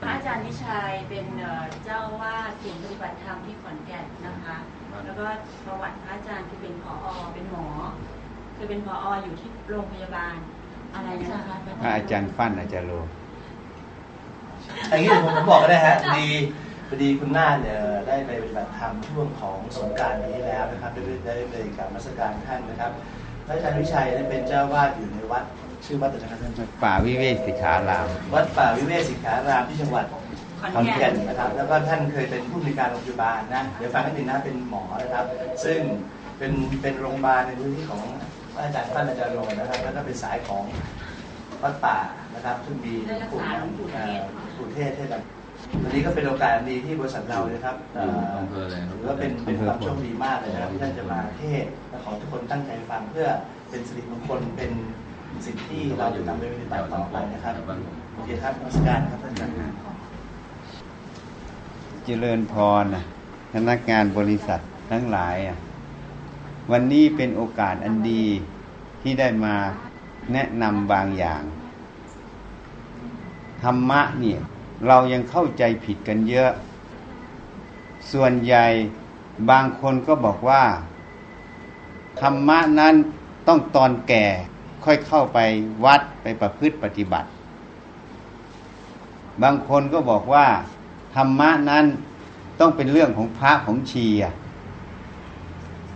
พระอาจารย์วิชัยเป็นเอ่อเจ้าวาดศูนย์ปฏิบัติธรรมที่ขอนแก่นนะคะ แล้วก็ประวัติพระอาจารย์คือเป็นผอเป็นหมอคือเป็นผออยู่ที่โรงพยาบาลอะไรนะคะพระอาจารย์ฟั่นอาจารย์โลอย่างนี้ผมผมบอกก็ได้ฮะพอดีพอดีคุณนาฏเนี่ยได้ไปปฏิบัติธรรมช่วงของสงกรารปีที่แล้วนะครับได้ได้ได้ไปกราบนมัสการท่านนะครับพระอาจารย์วิชัยเนี่ยเป็นเจ้าวาดอยู่ในวัด ชื่อวัดอะไรนะครับท่านป่าวิเวกสิกขาราม วัดป่าวิเวกสิกขารามที่จังหวัดขอนขอนแก่แก่นนนะครับ แล้วก็ท่านเคยเป็นผู้ในวยการโรงพยาบาลนะ เดี๋ยวฟังนิดนึงนะเป็นหมอนะครับ ซึ่งเป็นเป็นโรงพยาบาลในพื้นที่ของพระอาจารย์ท่านอาจารย์โรงนะครับแล้วก็เป็นสายของวัดป่านะครับซึ่งมีได้รักษาหลวงปู่เทศเอ่อหลวงปู่เทศให้กันวันนี้ก็เป็นโอกาสอันดีที่บริษัทเรานะครับเอ่ออำเภออะไรครับถือว่าเป็นเป็นความโชคดีมากเลยนะครับที่ท่านจะมาเทศน์และขอทุกคนตั้งใจฟังเพื่อเป็นสิริมงคลเป็น สิ่งที่เราจะนำไปปฏิบัติต่อไปนะครับโอเคครับนมัสการครับท่านอาจารย์เจริญพรนะพนักงานบริษัททั้งหลายอะวันนี้เป็นโอกาสอันดีที่ได้มาแนะนำบางอย่าง ธรรมะเนี่ย เรายังเข้าใจผิดกันเยอะ ส่วนใหญ่บางคนก็บอกว่า ธรรมะนั้นต้องตอนแก่ ค่อยเข้าไปวัดไปประพฤติปฏิบัติ บางคนก็บอกว่า ธรรมะนั้นต้องเป็นเรื่องของพระของชีอะ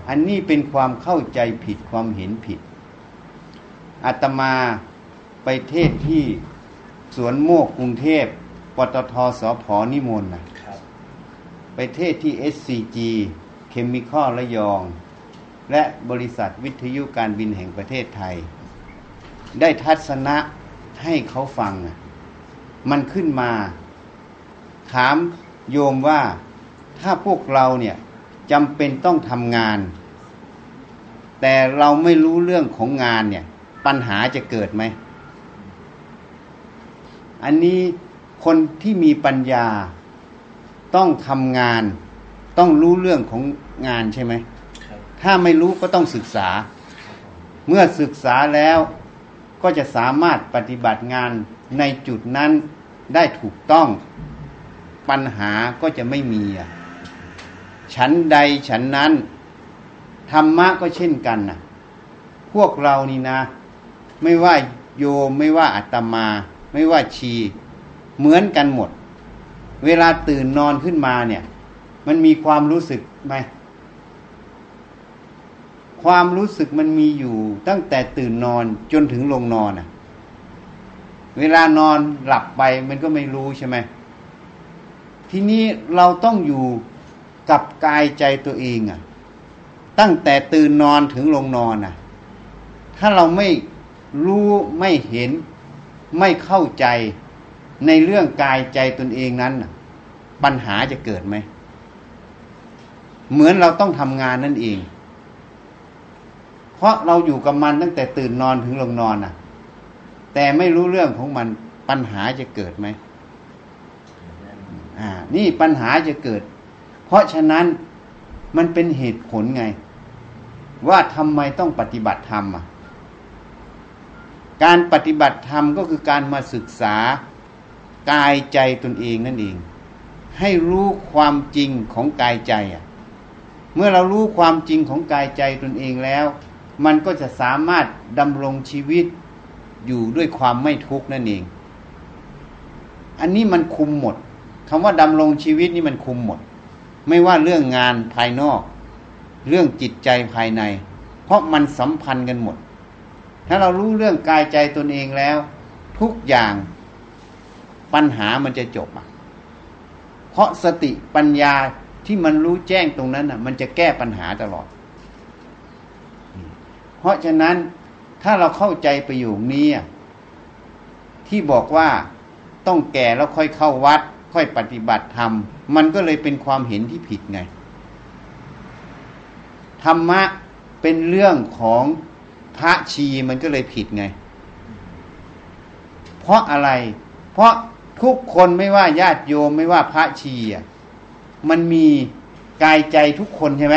อันนี้เป็นความเข้าใจผิดความเห็นผิดอาตมาไปเทศที่สวนโมกกรุงเทพปตทสพนิมนต์นะครับไปเทศที่ SCG เคมีคอลระยอง และบริษัทวิทยุการบินแห่งประเทศไทย ได้ทัศนะให้เขาฟังอะมันขึ้นมา ถามโยมว่าถ้าพวกเราเนี่ยจำเป็นต้องทำงาน แต่เราไม่รู้เรื่องของงานเนี่ย ปัญหาจะเกิดไหม อันนี้คนที่มีปัญญาต้องทำงาน ต้องรู้เรื่องของงานใช่ไหมครับถ้าไม่รู้ก็ต้องศึกษา เมื่อศึกษาแล้ว ก็จะสามารถปฏิบัติงานในจุดนั้นได้ถูกต้องปัญหาก็จะไม่มีอะฉันใดฉันนั้น ธรรมะก็เช่นกันนะพวกเรานี่นะ ไม่ว่าโยมไม่ว่าอาตมา ไม่ว่าชี เหมือนกันหมด เวลาตื่นนอนขึ้นมาเนี่ย มันมีความรู้สึกไหม ความรู้สึกมันมีอยู่ตั้งแต่ตื่นนอนจนถึงลงนอนอะ เวลานอนหลับไปมันก็ไม่รู้ใช่ไหมทีนี้เราต้องอยู่กับกายใจตัวเองอะ ตั้งแต่ตื่นนอนถึงลงนอนอะ ถ้าเราไม่รู้ไม่เห็นไม่เข้าใจในเรื่องกายใจตนเองนั้น ปัญหาจะเกิดไหม เหมือนเราต้องทำงานนั่นเอง เพราะเราอยู่กับมันตั้งแต่ตื่นนอนถึงลงนอนน่ะ แต่ไม่รู้เรื่องของมันปัญหาจะเกิดไหมอ่า นี่ปัญหาจะเกิด เพราะฉะนั้นมันเป็นเหตุผลไง ว่าทำไมต้องปฏิบัติธรรมอะการปฏิบัติธรรมก็คือการมาศึกษากายใจตนเองนั่นเอง ให้รู้ความจริงของกายใจอะ เมื่อเรารู้ความจริงของกายใจตนเองแล้ว มันก็จะสามารถดำรงชีวิตอยู่ด้วยความไม่ทุกข์นั่นเอง อันนี้มันคุมหมดคำว่าดำรงชีวิตนี่มันคุมหมด ไม่ว่าเรื่องงานภายนอก เรื่องจิตใจภายใน เพราะมันสัมพันธ์กันหมด ถ้าเรารู้เรื่องกายใจตนเองแล้ว ทุกอย่างปัญหามันจะจบอะเพราะสติปัญญาที่มันรู้แจ้งตรงนั้นอะ มันจะแก้ปัญหาตลอด ราะฉะนั้นถ้าเราเข้าใจประโยคนี้อะที่บอกว่าต้องแก่แล้วค่อยเข้าวัด ค่อยปฏิบัติธรรม มันก็เลยเป็นความเห็นที่ผิดไง ธรรมะเป็นเรื่องของพระชีมันก็เลยผิดไง เพราะอะไร เพราะทุกคนไม่ว่าญาติโยมไม่ว่าพระชีอะมันมีกายใจทุกคนใช่ไหม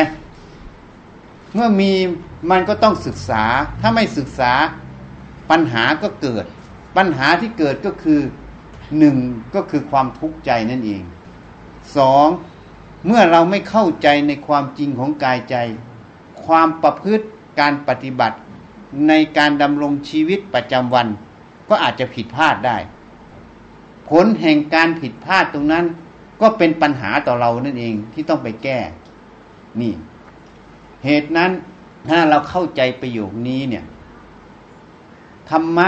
เมื่อมี มันก็ต้องศึกษา ถ้าไม่ศึกษาปัญหาก็เกิด ปัญหาที่เกิดก็คือหนึ่งก็คือความทุกข์ใจนั่นเองสองเมื่อเราไม่เข้าใจในความจริงของกายใจ ความประพฤติการปฏิบัติในการดำรงชีวิตประจำวัน ก็อาจจะผิดพลาดได้ ผลแห่งการผิดพลาดตรงนั้น ก็เป็นปัญหาต่อเรานั่นเองที่ต้องไปแก้ นี่ เหตุนั้น ถ้าเราเข้าใจประโยคนี้เนี่ยธรรมะ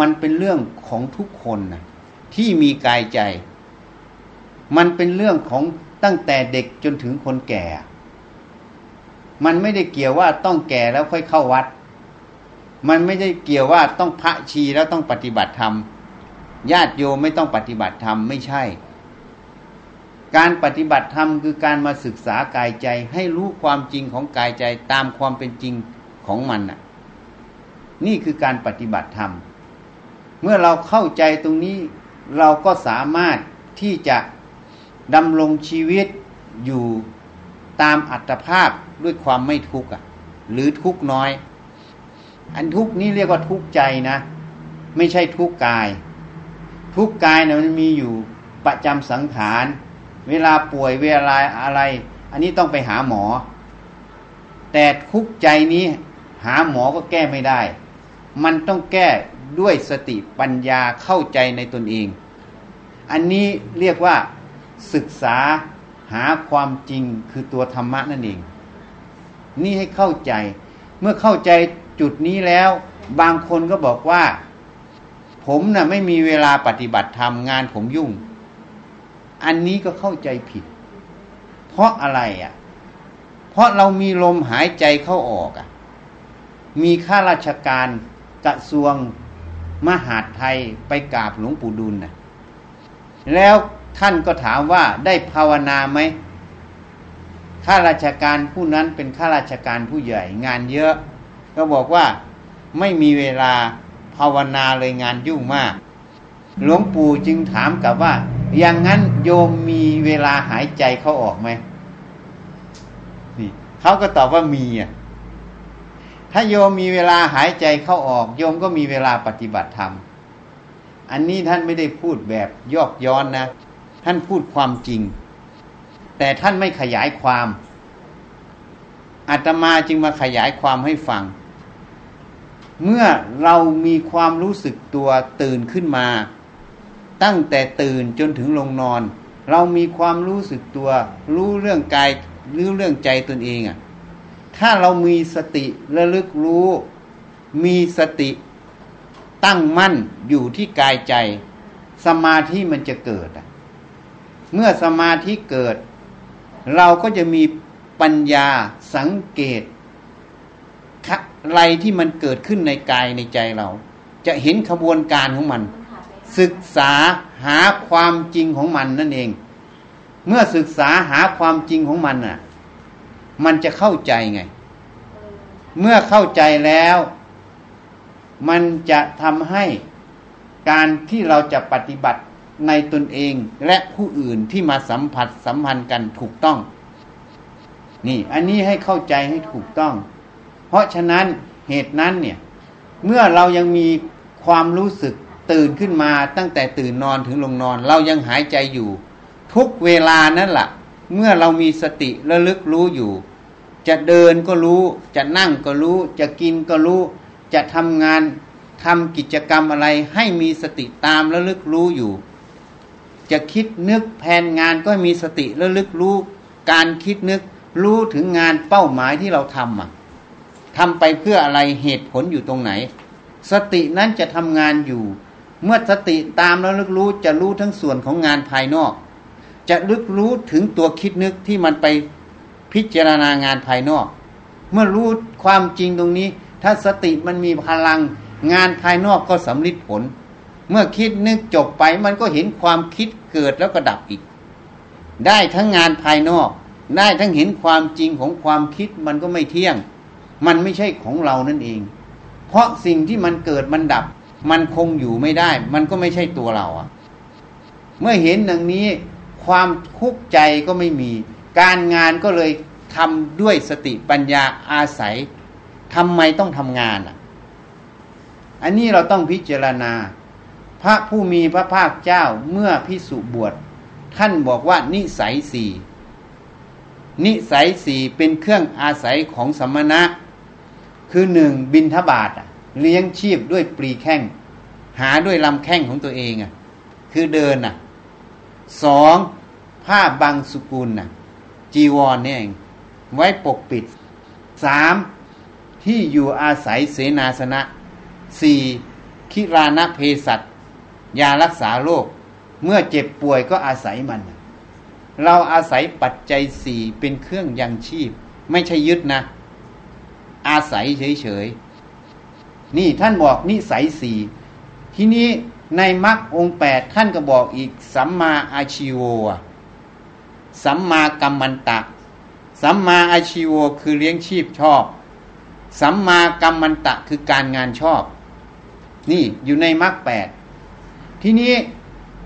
มันเป็นเรื่องของทุกคนนะที่มีกายใจ มันเป็นเรื่องของตั้งแต่เด็กจนถึงคนแก่ มันไม่ได้เกี่ยวว่าต้องแก่แล้วค่อยเข้าวัด มันไม่ได้เกี่ยวว่าต้องพระชีแล้วต้องปฏิบัติธรรมญาติโยมไม่ต้องปฏิบัติธรรมไม่ใช่ การปฏิบัติธรรมคือการมาศึกษากายใจ ให้รู้ความจริงของกายใจตามความเป็นจริงของมันน่ะ นี่คือการปฏิบัติธรรม เมื่อเราเข้าใจตรงนี้เราก็สามารถที่จะดำรงชีวิตอยู่ตามอัตภาพด้วยความไม่ทุกข์หรือทุกข์น้อย อันทุกข์นี้เรียกว่าทุกข์ใจนะ ไม่ใช่ทุกข์กาย ทุกข์กายนะมันมีอยู่ประจำสังขาร เวลาป่วยเวลาอะไร อันนี้ต้องไปหาหมอ แต่ทุกใจนี้หาหมอก็แก้ไม่ได้ มันต้องแก้ด้วยสติปัญญาเข้าใจในตนเอง อันนี้เรียกว่าศึกษาหาความจริงคือตัวธรรมะนั่นเอง นี่ให้เข้าใจ เมื่อเข้าใจจุดนี้แล้ว บางคนก็บอกว่า ผมนะ่ะไม่มีเวลาปฏิบัติธรรมงานผมยุ่ง อันนี้ก็เข้าใจผิด เพราะอะไรอะ่ะ เพราะเรามีลมหายใจเข้าออกอะ่ะ มีข้าราชการกระทรวงมหาดไทยไปกราบหลวงปู่ดุลนะแล้วท่านก็ถามว่าได้ภาวนาไหมข้าราชการผู้นั้นเป็นข้าราชการผู้ใหญ่งานเยอะ ก็บอกว่าไม่มีเวลาภาวนาเลยงานยุ่งมาก หลวงปู่จึงถามกลับว่า อย่างนั้นโยมมีเวลาหายใจเขาออกไหมนี่เขาก็ตอบว่ามีอะถ้าโยมมีเวลาหายใจเข้าออก โยมก็มีเวลาปฏิบัติธรรม อันนี้ท่านไม่ได้พูดแบบยอกย้อนนะ ท่านพูดความจริง แต่ท่านไม่ขยายความอาตมาจึงมาขยายความให้ฟัง เมื่อเรามีความรู้สึกตัวตื่นขึ้นมา ตั้งแต่ตื่นจนถึงลงนอน เรามีความรู้สึกตัว รู้เรื่องกายรู้เรื่องใจตนเองอะ่ะถ้าเรามีสติระลึกรู้ มีสติตั้งมั่นอยู่ที่กายใจ สมาธิมันจะเกิดอะเมื่อสมาธิเกิด เราก็จะมีปัญญาสังเกตอะไรที่มันเกิดขึ้นในกายในใจเรา จะเห็นขบวนการของมัน ศึกษาหาความจริงของมันนั่นเอง เมื่อศึกษาหาความจริงของมันน่ะ มันจะเข้าใจไง เมื่อเข้าใจแล้ว มันจะทำให้การที่เราจะปฏิบัติในตนเองและผู้อื่นที่มาสัมผัสสัมพันธ์กันถูกต้อง นี่ อันนี้ให้เข้าใจให้ถูกต้อง เพราะฉะนั้นเหตุนั้นเนี่ย เมื่อเรายังมีความรู้สึก ตื่นขึ้นมาตั้งแต่ตื่นนอนถึงลงนอน เรายังหายใจอยู่ ทุกเวลานั่นแหละเมื่อเรามีสติระลึกรู้อยู่ จะเดินก็รู้ จะนั่งก็รู้ จะกินก็รู้ จะทำงานทำกิจกรรมอะไรให้มีสติตามระลึกรู้อยู่ จะคิดนึกแผนงานก็มีสติระลึกรู้ การคิดนึกรู้ถึงงานเป้าหมายที่เราทำอะทำไปเพื่ออะไรเหตุผลอยู่ตรงไหน สตินั้นจะทำงานอยู่ เมื่อสติตามแล้วลึกรู้จะรู้ทั้งส่วนของงานภายนอก จะลึกรู้ถึงตัวคิดนึกที่มันไปพิจารณางานภายนอก เมื่อรู้ความจริงตรงนี้ ถ้าสติมันมีพลังงานภายนอกก็สำลิดผล เมื่อคิดนึกจบไปมันก็เห็นความคิดเกิดแล้วก็ดับอีก ได้ทั้งงานภายนอก ได้ทั้งเห็นความจริงของความคิดมันก็ไม่เที่ยง มันไม่ใช่ของเรานั่นเอง เพราะสิ่งที่มันเกิดมันดับ มันคงอยู่ไม่ได้ มันก็ไม่ใช่ตัวเราอะเมื่อเห็นอย่างนี้ ความคุกใจก็ไม่มี การงานก็เลยทำด้วยสติปัญญาอาศัยทำไมต้องทำงานอะ อันนี้เราต้องพิจารณา พระผู้มีพระภาคเจ้าเมื่อพิสุบวชท่านบอกว่านิสัยสี่นิสัยสี่เป็นเครื่องอาศัยของสมณะ คือหนึ่งบินทบาทอะ เลี้ยงชีพด้วยปรีแข้ง หาด้วยลำแข้งของตัวเองอะ คือเดินอะสองผ้าบางสุกุลน่ะ จีวรเนี่ยเองไว้ปกปิดสามที่อยู่อาศัยเสนาสนะสี่คิรานะเพสัตยารักษาโรคเมื่อเจ็บป่วยก็อาศัยมัน เราอาศัยปัจจัยสี่เป็นเครื่องยังชีพ ไม่ใช่ยึดนะ อาศัยเฉยๆ นี่ท่านบอกนิสัยสี่ทีนี้ในมรรคองแปดท่านก็บอกอีก สัมมาอาชีโวะสัมมากัมมันตะ สัมมาอาชีโวคือเลี้ยงชีพชอบ สัมมากัมมันตะคือการงานชอบ นี่อยู่ในมรรคแปดทีนี้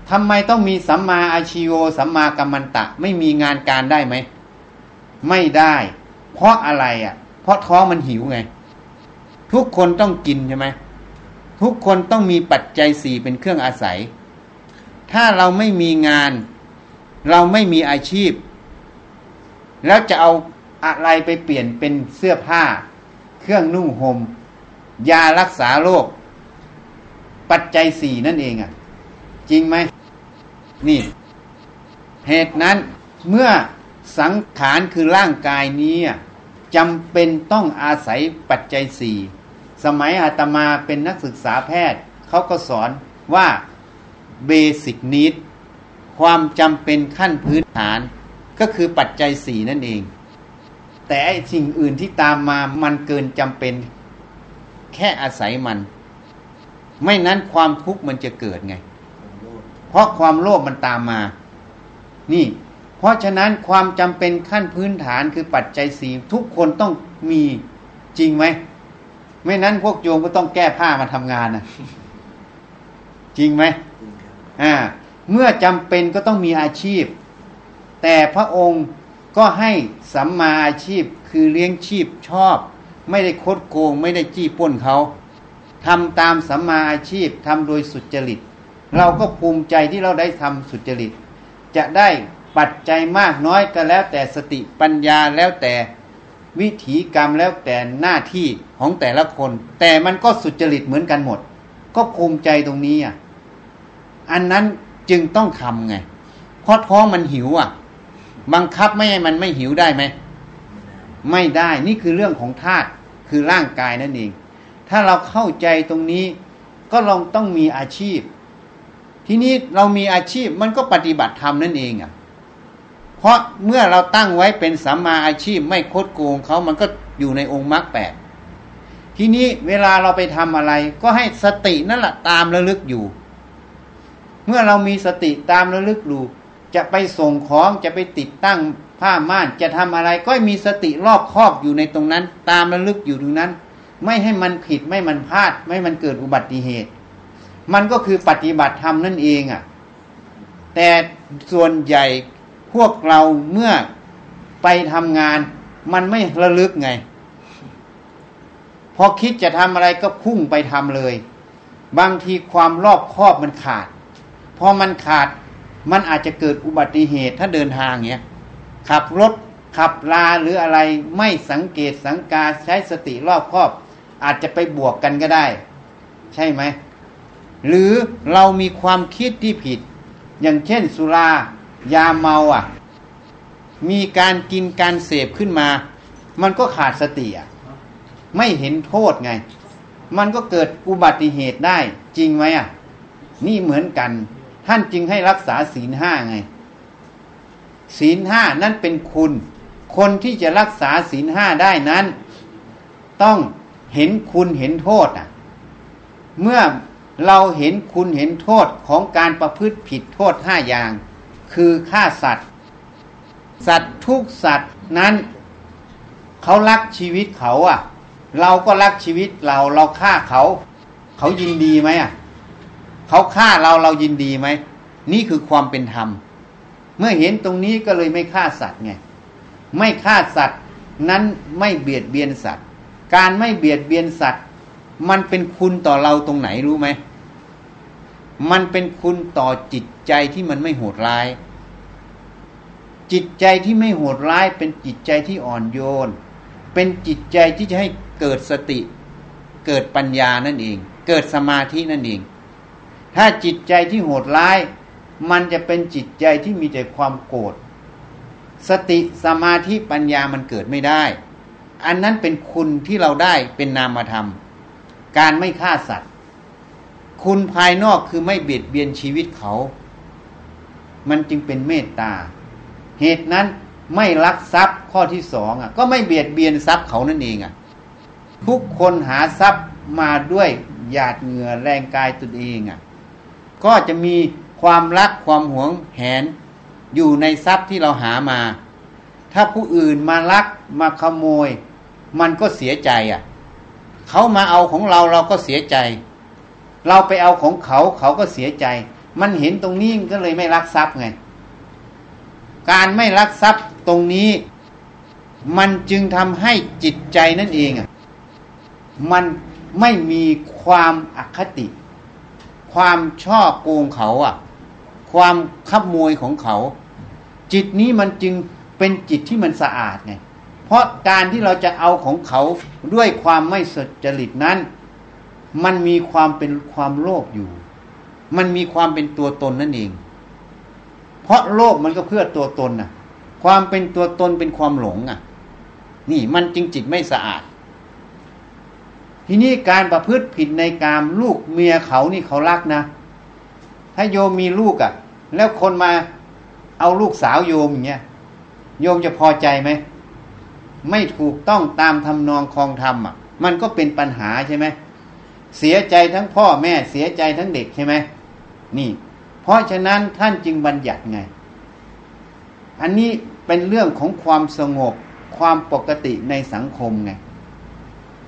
ทำไมต้องมีสัมมาอาชีโวสัมมากัมมันตะ ไม่มีงานการได้ไหม ไม่ได้ เพราะอะไรอะ เพราะท้องมันหิวไง ทุกคนต้องกินใช่ไหมทุกคนต้องมีปัจจัยสี่เป็นเครื่องอาศัย ถ้าเราไม่มีงาน เราไม่มีอาชีพ แล้วจะเอาอะไรไปเปลี่ยนเป็นเสื้อผ้า เครื่องนุ่งหม่มยารักษาโรคปัจจัยสี่นั่นเองอะ จริงไหมนี่ เหตุนั้นเมื่อสังขารคือร่างกายนี้จำเป็นต้องอาศัยปัจจัยสี่ สมัยอาตมาเป็นนักศึกษาแพทย์ เขาก็สอนว่าเบสิกนิดความจำเป็นขั้นพื้นฐาน ก็คือปัจจัยสี่นั่นเอง แต่สิ่งอื่นที่ตามมามันเกินจำเป็นแค่อาศัยมัน ไม่นั้นความทุกข์มันจะเกิดไง เพราะความโลภมันตามมา นี่ เพราะฉะนั้นความจำเป็นขั้นพื้นฐานคือปัจจัยสี่ทุกคนต้องมีจริงไหม ไม่นั้นพวกโยมก็ต้องแก้ผ้ามาทำงานนะจริงไหมอ่า เมื่อจำเป็นก็ต้องมีอาชีพ แต่พระองค์ก็ให้สัมมาอาชีพคือเลี้ยงชีพชอบ ไม่ได้คดโกง ไม่ได้จี้ป้นเขาทำตามสัมมาอาชีพทำโดยสุจริต เราก็ภูมิใจที่เราได้ทำสุจริต จะได้ปัจจัยมากน้อยก็แล้วแต่สติปัญญาแล้วแต่ วิถีกรรมแล้วแต่หน้าที่ของแต่ละคน แต่มันก็สุจริตเหมือนกันหมด ก็ภูมิใจตรงนี้อะอันนั้นจึงต้องทำไงเพราะท้องมันหิวอะ บังคับไม่ให้มันไม่หิวได้ไหมไม่ได้นี่คือเรื่องของธาตุคือร่างกายนั่นเอง ถ้าเราเข้าใจตรงนี้ ก็ลองต้องมีอาชีพ ทีนี้เรามีอาชีพมันก็ปฏิบัติธรรมนั่นเองอะ เพราะเมื่อเราตั้งไว้เป็นสัมมาอาชีพไม่คดโกงเขามันก็อยู่ในองค์มรรคแปดทีนี้เวลาเราไปทำอะไร ก็ให้สตินั่นแหละตามระลึกอยู่ เมื่อเรามีสติตามระลึกดูจะไปส่งของจะไปติดตั้งผ้าม่านจะทำอะไรก็มีสติรอบครอบอยู่ในตรงนั้น ตามระลึกอยู่ตรงนั้น ไม่ให้มันผิดไม่มันพลาด ไม่มันเกิดอุบัติเหตุ มันก็คือปฏิบัติธรรมนั่นเองอะ แต่ส่วนใหญ่ พวกเราเมื่อไปทำงาน มันไม่ระลึกไง พอคิดจะทำอะไรก็พุ่งไปทำเลย บางทีความรอบคอบมันขาด พอมันขาดมันอาจจะเกิดอุบัติเหตุถ้าเดินทางเงี้ย ขับรถขับลาหรืออะไรไม่สังเกตสังกาใช้สติรอบคอบ อาจจะไปบวกกันก็ได้ ใช่ไหม หรือเรามีความคิดที่ผิด อย่างเช่นสุรา ยาเมาอะ มีการกินการเสพขึ้นมา มันก็ขาดสติอะไม่เห็นโทษไง มันก็เกิดอุบัติเหตุได้จริงไหมอะ นี่เหมือนกัน ท่านจึงให้รักษาศีลห้าไง ศีลห้านั่นเป็นคุณ คนที่จะรักษาศีลห้าได้นั้น ต้องเห็นคุณเห็นโทษอะ เมื่อเราเห็นคุณเห็นโทษของการประพฤติผิดโทษห้าอย่าง คือฆ่าสัตว์ สัตว์ทุกสัตว์นั้นเขารักชีวิตเขาอะ เราก็รักชีวิตเราเราฆ่าเขา เขายินดีไหมอะเขาฆ่าเราเรายินดีไหมนี่คือความเป็นธรรม เมื่อเห็นตรงนี้ก็เลยไม่ฆ่าสัตว์ไงไม่ฆ่าสัตว์นั้นไม่เบียดเบียนสัตว์ การไม่เบียดเบียนสัตว์ มันเป็นคุณต่อเราตรงไหนรู้ไหม มันเป็นคุณต่อจิตใจที่มันไม่โหดร้าย จิตใจที่ไม่โหดร้าย เป็นจิตใจที่อ่อนโยน เป็นจิตใจที่จะให้เกิดสติ เกิดปัญญานั่นเอง เกิดสมาธินั่นเอง ถ้าจิตใจที่โหดร้าย มันจะเป็นจิตใจที่มีแต่ความโกรธสติสมาธิปัญญามันเกิดไม่ได้ อันนั้นเป็นคุณที่เราได้เป็นนามธรรม การไม่ฆ่าสัตว์ คุณภายนอกคือไม่เบียดเบียนชีวิตเขา มันจึงเป็นเมตตา เหตุนั้นไม่ลักทรัพย์ข้อที่สองอะ ก็ไม่เบียดเบียนทรัพย์เขานั่นเองอะ ทุกคนหาทรัพย์มาด้วยหยาดเหงื่อแรงกายตนเองอะ ก็จะมีความรักความหวงแหนอยู่ในทรัพย์ที่เราหามา ถ้าผู้อื่นมาลักมาขโมย มันก็เสียใจอะ เขามาเอาของเราเราก็เสียใจ เราไปเอาของเขาเขาก็เสียใจ มันเห็นตรงนี้ก็เลยไม่รักทรัพย์ไง การไม่รักทรัพย์ตรงนี้ มันจึงทำให้จิตใจนั่นเองอะมันไม่มีความอคติ ความช่อโกงเขาอะ ความขับมวยของเขา จิตนี้มันจึงเป็นจิตที่มันสะอาดไงเพราะการที่เราจะเอาของเขาด้วยความไม่สุจริตนั้น มันมีความเป็นความโลภอยู่ มันมีความเป็นตัวตนนั่นเอง เพราะโลภมันก็เพื่อตัวตนน่ะ ความเป็นตัวตนเป็นความหลงอะ นี่มันจริงจิตไม่สะอาด ทีนี้การประพฤติผิดในกามลูกเมียเขานี่เขารักนะ ถ้าโยมมีลูกอะ แล้วคนมาเอาลูกสาวโยมอย่างเงี้ย โยมจะพอใจไหม ไม่ถูกต้องตามทำนองคลองธรรมอะ มันก็เป็นปัญหาใช่ไหม เสียใจทั้งพ่อแม่เสียใจทั้งเด็กใช่ไหมนี่ เพราะฉะนั้นท่านจึงบัญญัติไง อันนี้เป็นเรื่องของความสงบความปกติในสังคมไง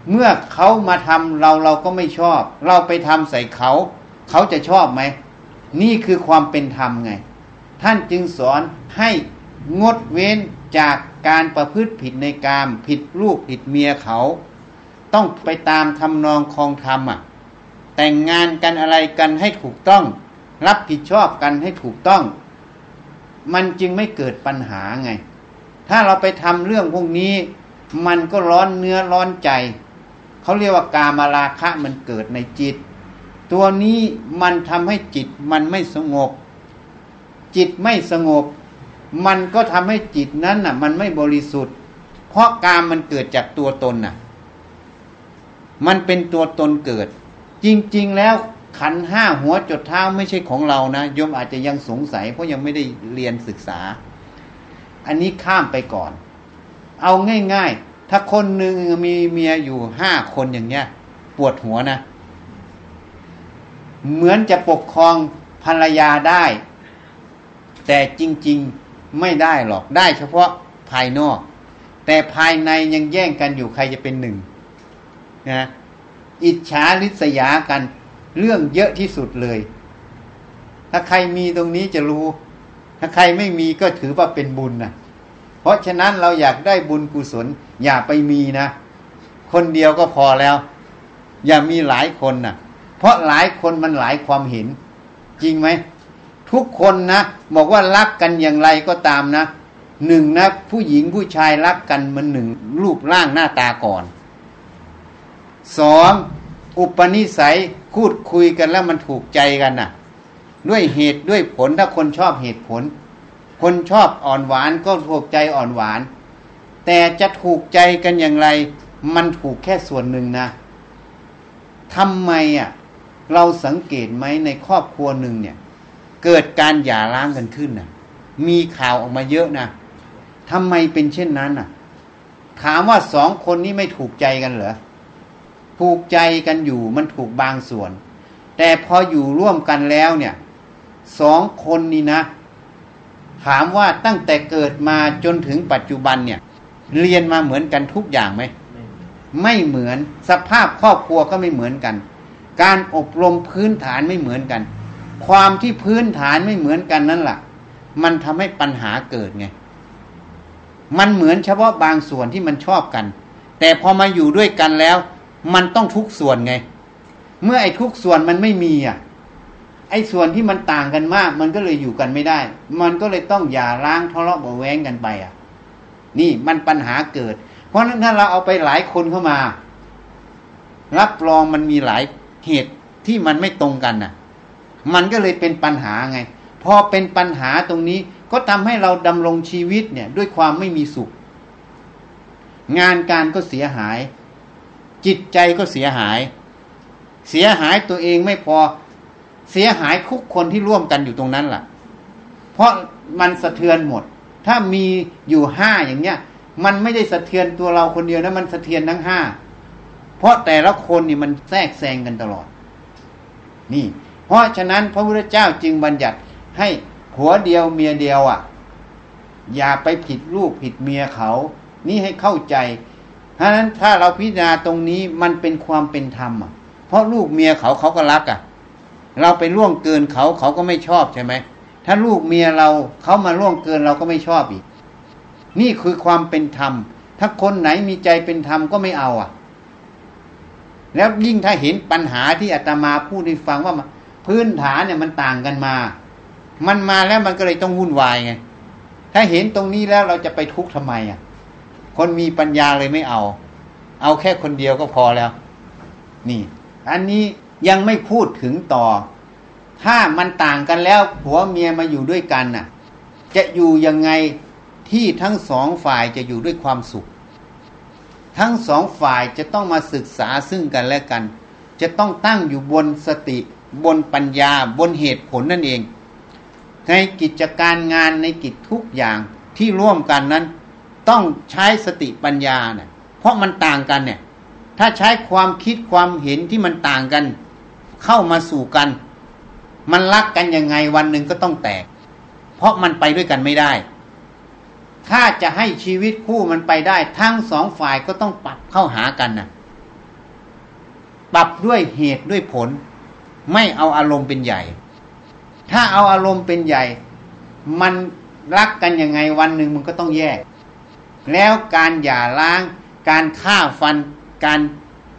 เมื่อเขามาทำเราเราก็ไม่ชอบ เราไปทำใส่เขา เขาจะชอบไหม นี่คือความเป็นธรรมไง ท่านจึงสอนให้งดเว้นจากการประพฤติผิดในกาม ผิดลูกผิดเมียเขา ต้องไปตามทำนองคลองธรรมอะ แต่งงานกันอะไรกันให้ถูกต้อง รับผิดชอบกันให้ถูกต้อง มันจึงไม่เกิดปัญหาไง ถ้าเราไปทำเรื่องพวกนี้ มันก็ร้อนเนื้อร้อนใจเขาเรียกว่ากามาราคะมันเกิดในจิต ตัวนี้มันทำให้จิตมันไม่สงบ จิตไม่สงบ มันก็ทำให้จิตนั้นน่ะ มันไม่บริสุทธิ์ เพราะกามมันเกิดจากตัวตนน่ะ มันเป็นตัวตนเกิด จริง ๆ แล้วขันห้าหัวจดเท้าไม่ใช่ของเรานะโยมอาจจะยังสงสัย เพราะยังไม่ได้เรียนศึกษา อันนี้ข้ามไปก่อน เอาง่าย ๆ ถ้าคนหนึ่งมีเมียอยู่ห้าคนอย่างเงี้ย ปวดหัวนะ เหมือนจะปกครองภรรยาได้ แต่จริง ๆไม่ได้หรอกได้เฉพาะภายนอก แต่ภายในยังแย่งกันอยู่ใครจะเป็นหนึ่ง นะอิจฉาริษยากัน เรื่องเยอะที่สุดเลย ถ้าใครมีตรงนี้จะรู้ ถ้าใครไม่มีก็ถือว่าเป็นบุญนะเพราะฉะนั้นเราอยากได้บุญกุศล อย่าไปมีนะ คนเดียวก็พอแล้ว อย่ามีหลายคนนะเพราะหลายคนมันหลายความเห็น จริงไหม ทุกคนนะบอกว่ารักกันอย่างไรก็ตามนะหนึ่งนะผู้หญิงผู้ชายรักกันมันหนึ่งรูปร่างหน้าตาก่อน สองอุปนิสัยพูดคุยกันแล้วมันถูกใจกันน่ะ ด้วยเหตุด้วยผลถ้าคนชอบเหตุผล คนชอบอ่อนหวานก็ถูกใจอ่อนหวาน แต่จะถูกใจกันอย่างไร มันถูกแค่ส่วนหนึ่งนะทำไมอะเราสังเกตไหมในครอบครัวหนึ่งเนี่ย เกิดการหย่าร้างกันขึ้นน่ะมีข่าวออกมาเยอะนะทำไมเป็นเช่นนั้นน่ะ ถามว่าสองคนนี้ไม่ถูกใจกันเหรอ ถูกใจกันอยู่มันถูกบางส่วน แต่พออยู่ร่วมกันแล้วเนี่ยสองคนนี้นะ ถามว่าตั้งแต่เกิดมาจนถึงปัจจุบันเนี่ย เรียนมาเหมือนกันทุกอย่างไหมไม่เหมือนสภาพครอบครัวก็ไม่เหมือนกัน การอบรมพื้นฐานไม่เหมือนกัน ความที่พื้นฐานไม่เหมือนกันนั่นแหละมันทำให้ปัญหาเกิดไง มันเหมือนเฉพาะบางส่วนที่มันชอบกัน แต่พอมาอยู่ด้วยกันแล้ว มันต้องทุกส่วนไง เมื่อไอ้ทุกส่วนมันไม่มีอะ ไอ้ส่วนที่มันต่างกันมาก มันก็เลยอยู่กันไม่ได้ มันก็เลยต้องอย่าร้างทะเลาะเบาะแว้งกันไปอะ นี่มันปัญหาเกิด เพราะนั้นถ้าเราเอาไปหลายคนเข้ามา รับรองมันมีหลายเหตุที่มันไม่ตรงกันน่ะ มันก็เลยเป็นปัญหาไง พอเป็นปัญหาตรงนี้ก็ทำให้เราดำรงชีวิตเนี่ย ด้วยความไม่มีสุข งานการก็เสียหาย จิตใจก็เสียหาย เสียหายตัวเองไม่พอ เสียหายคุกคนที่ร่วมกันอยู่ตรงนั้นล่ะ เพราะมันสะเทือนหมด ถ้ามีอยู่ห้าอย่างเนี้ย มันไม่ได้สะเทือนตัวเราคนเดียวนะมันสะเทือนทั้งห้าเพราะแต่ละคนนี่มันแทรกแซงกันตลอด นี่ เพราะฉะนั้นพระพุทธเจ้าจึงบัญญัติให้ผัวเดียวเมียเดียวอะ อย่าไปผิดลูกผิดเมียเขา นี่ให้เข้าใจ เพราะนั้นถ้าเราพิจารณาตรงนี้มันเป็นความเป็นธรรมอะ เพราะลูกเมียเขาเขาก็รักอะ เราไปล่วงเกินเขาเขาก็ไม่ชอบใช่ไหมถ้าลูกเมียเราเขามาล่วงเกินเราก็ไม่ชอบอีก นี่คือความเป็นธรรม ถ้าคนไหนมีใจเป็นธรรมก็ไม่เอาอะ แล้วยิ่งถ้าเห็นปัญหาที่อาตมาพูดให้ฟังว่าพื้นฐานเนี่ยมันต่างกันมา มันมาแล้วมันก็เลยต้องวุ่นวายไง ถ้าเห็นตรงนี้แล้วเราจะไปทุกข์ทำไมอะ คนมีปัญญาเลยไม่เอา เอาแค่คนเดียวก็พอแล้ว นี่ อันนี้ยังไม่พูดถึงต่อ ถ้ามันต่างกันแล้วผัวเมียมาอยู่ด้วยกันน่ะ จะอยู่ยังไงที่ทั้งสองฝ่ายจะอยู่ด้วยความสุข ทั้งสองฝ่ายจะต้องมาศึกษาซึ่งกันและกัน จะต้องตั้งอยู่บนสติ บนปัญญา บนเหตุผลนั่นเอง ในกิจการงานในกิจทุกอย่างที่ร่วมกันนั้น ต้องใช้สติปัญญาเนะ่ยเพราะมันต่างกันเนี่ย ถ้าใช้ความคิดความเห็นที่มันต่างกัน เข้ามาสู่กัน มันรักกันยังไงวันหนึ่งก็ต้องแตก เพราะมันไปด้วยกันไม่ได้ ถ้าจะให้ชีวิตคู่มันไปได้ ทั้งสองฝ่ายก็ต้องปรับเข้าหากันนะปรับด้วยเหตุด้วยผล ไม่เอาอารมณ์เป็นใหญ่ ถ้าเอาอารมณ์เป็นใหญ่ มันรักกันยังไงวันหนึ่งมันก็ต้องแยก แล้วการหย่าร้าง การฆ่าฟัน การ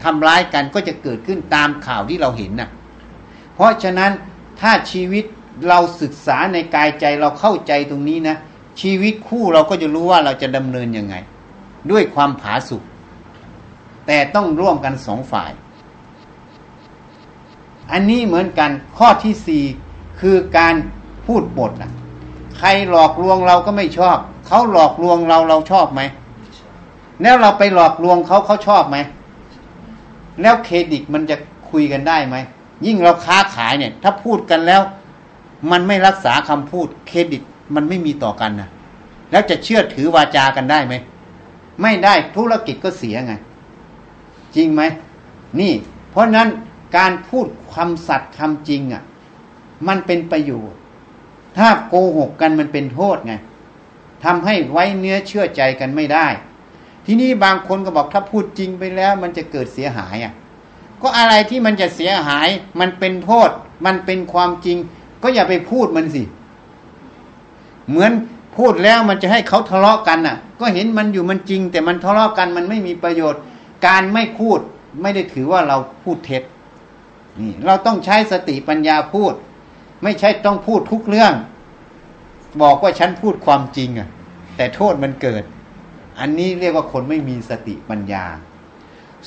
ทำร้ายกันก็จะเกิดขึ้นตามข่าวที่เราเห็นน่ะเพราะฉะนั้นถ้าชีวิตเราศึกษาในกายใจเราเข้าใจตรงนี้นะ ชีวิตคู่เราก็จะรู้ว่าเราจะดำเนินยังไง ด้วยความผาสุกแต่ต้องร่วมกันสองฝ่าย อันนี้เหมือนกันข้อที่สี่คือการพูดบทอะใครหลอกลวงเราก็ไม่ชอบ เขาหลอกลวงเราเราชอบไหม แล้วเราไปหลอกลวงเขาเขาชอบไหม แล้วเครดิตมันจะคุยกันได้ไหม ยิ่งเราค้าขายเนี่ย ถ้าพูดกันแล้ว มันไม่รักษาคำพูด เครดิตมันไม่มีต่อกันนะแล้วจะเชื่อถือวาจากันได้ไหม ไม่ได้ธุรกิจก็เสียไง จริงไหม นี่ เพราะนั้นการพูดคำสัตย์คำจริงอะ มันเป็นประโยชน์ ถ้าโกหกกันมันเป็นโทษไง ทำให้ไว้เนื้อเชื่อใจกันไม่ได้ ทีนี้บางคนก็บอกถ้าพูดจริงไปแล้ว มันจะเกิดเสียหายอะก็อะไรที่มันจะเสียหาย มันเป็นโทษ มันเป็นความจริง ก็อย่าไปพูดมันสิ เหมือนพูดแล้วมันจะให้เขาทะเลาะกันน่ะ ก็เห็นมันอยู่มันจริง แต่มันทะเลาะกันมันไม่มีประโยชน์ การไม่พูดไม่ได้ถือว่าเราพูดเท็จนี่เราต้องใช้สติปัญญาพูด ไม่ใช่ต้องพูดทุกเรื่อง บอกว่าฉันพูดความจริงอะ แต่โทษมันเกิด อันนี้เรียกว่าคนไม่มีสติปัญญา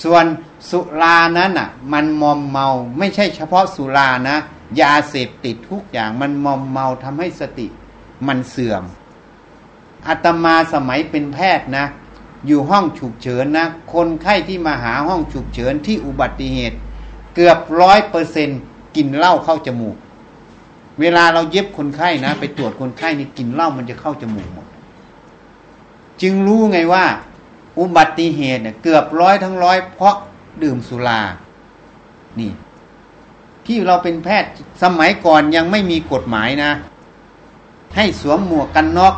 ส่วนสุรานั้นอะ มันมอมเมาไม่ใช่เฉพาะสุรานะยาเสพติดทุกอย่างมันมอมเมาทำให้สติ มันเสื่อมอาตมาสมัยเป็นแพทย์นะ อยู่ห้องฉุกเฉินนะ คนไข้ที่มาหาห้องฉุกเฉินที่อุบัติเหตุ เกือบร้อยเปอร์เซนกินเหล้าเข้าจมูก เวลาเราเย็บคนไข้นะ ไปตรวจคนไข้นี่กินเหล้ามันจะเข้าจมูกหมด จึงรู้ไงว่า อุบัติเหตุเนี่ยเกือบร้อยทั้งร้อยเพราะดื่มสุรา นี่ ที่เราเป็นแพทย์สมัยก่อนยังไม่มีกฎหมายนะ ให้สวมหมวกกันน็อก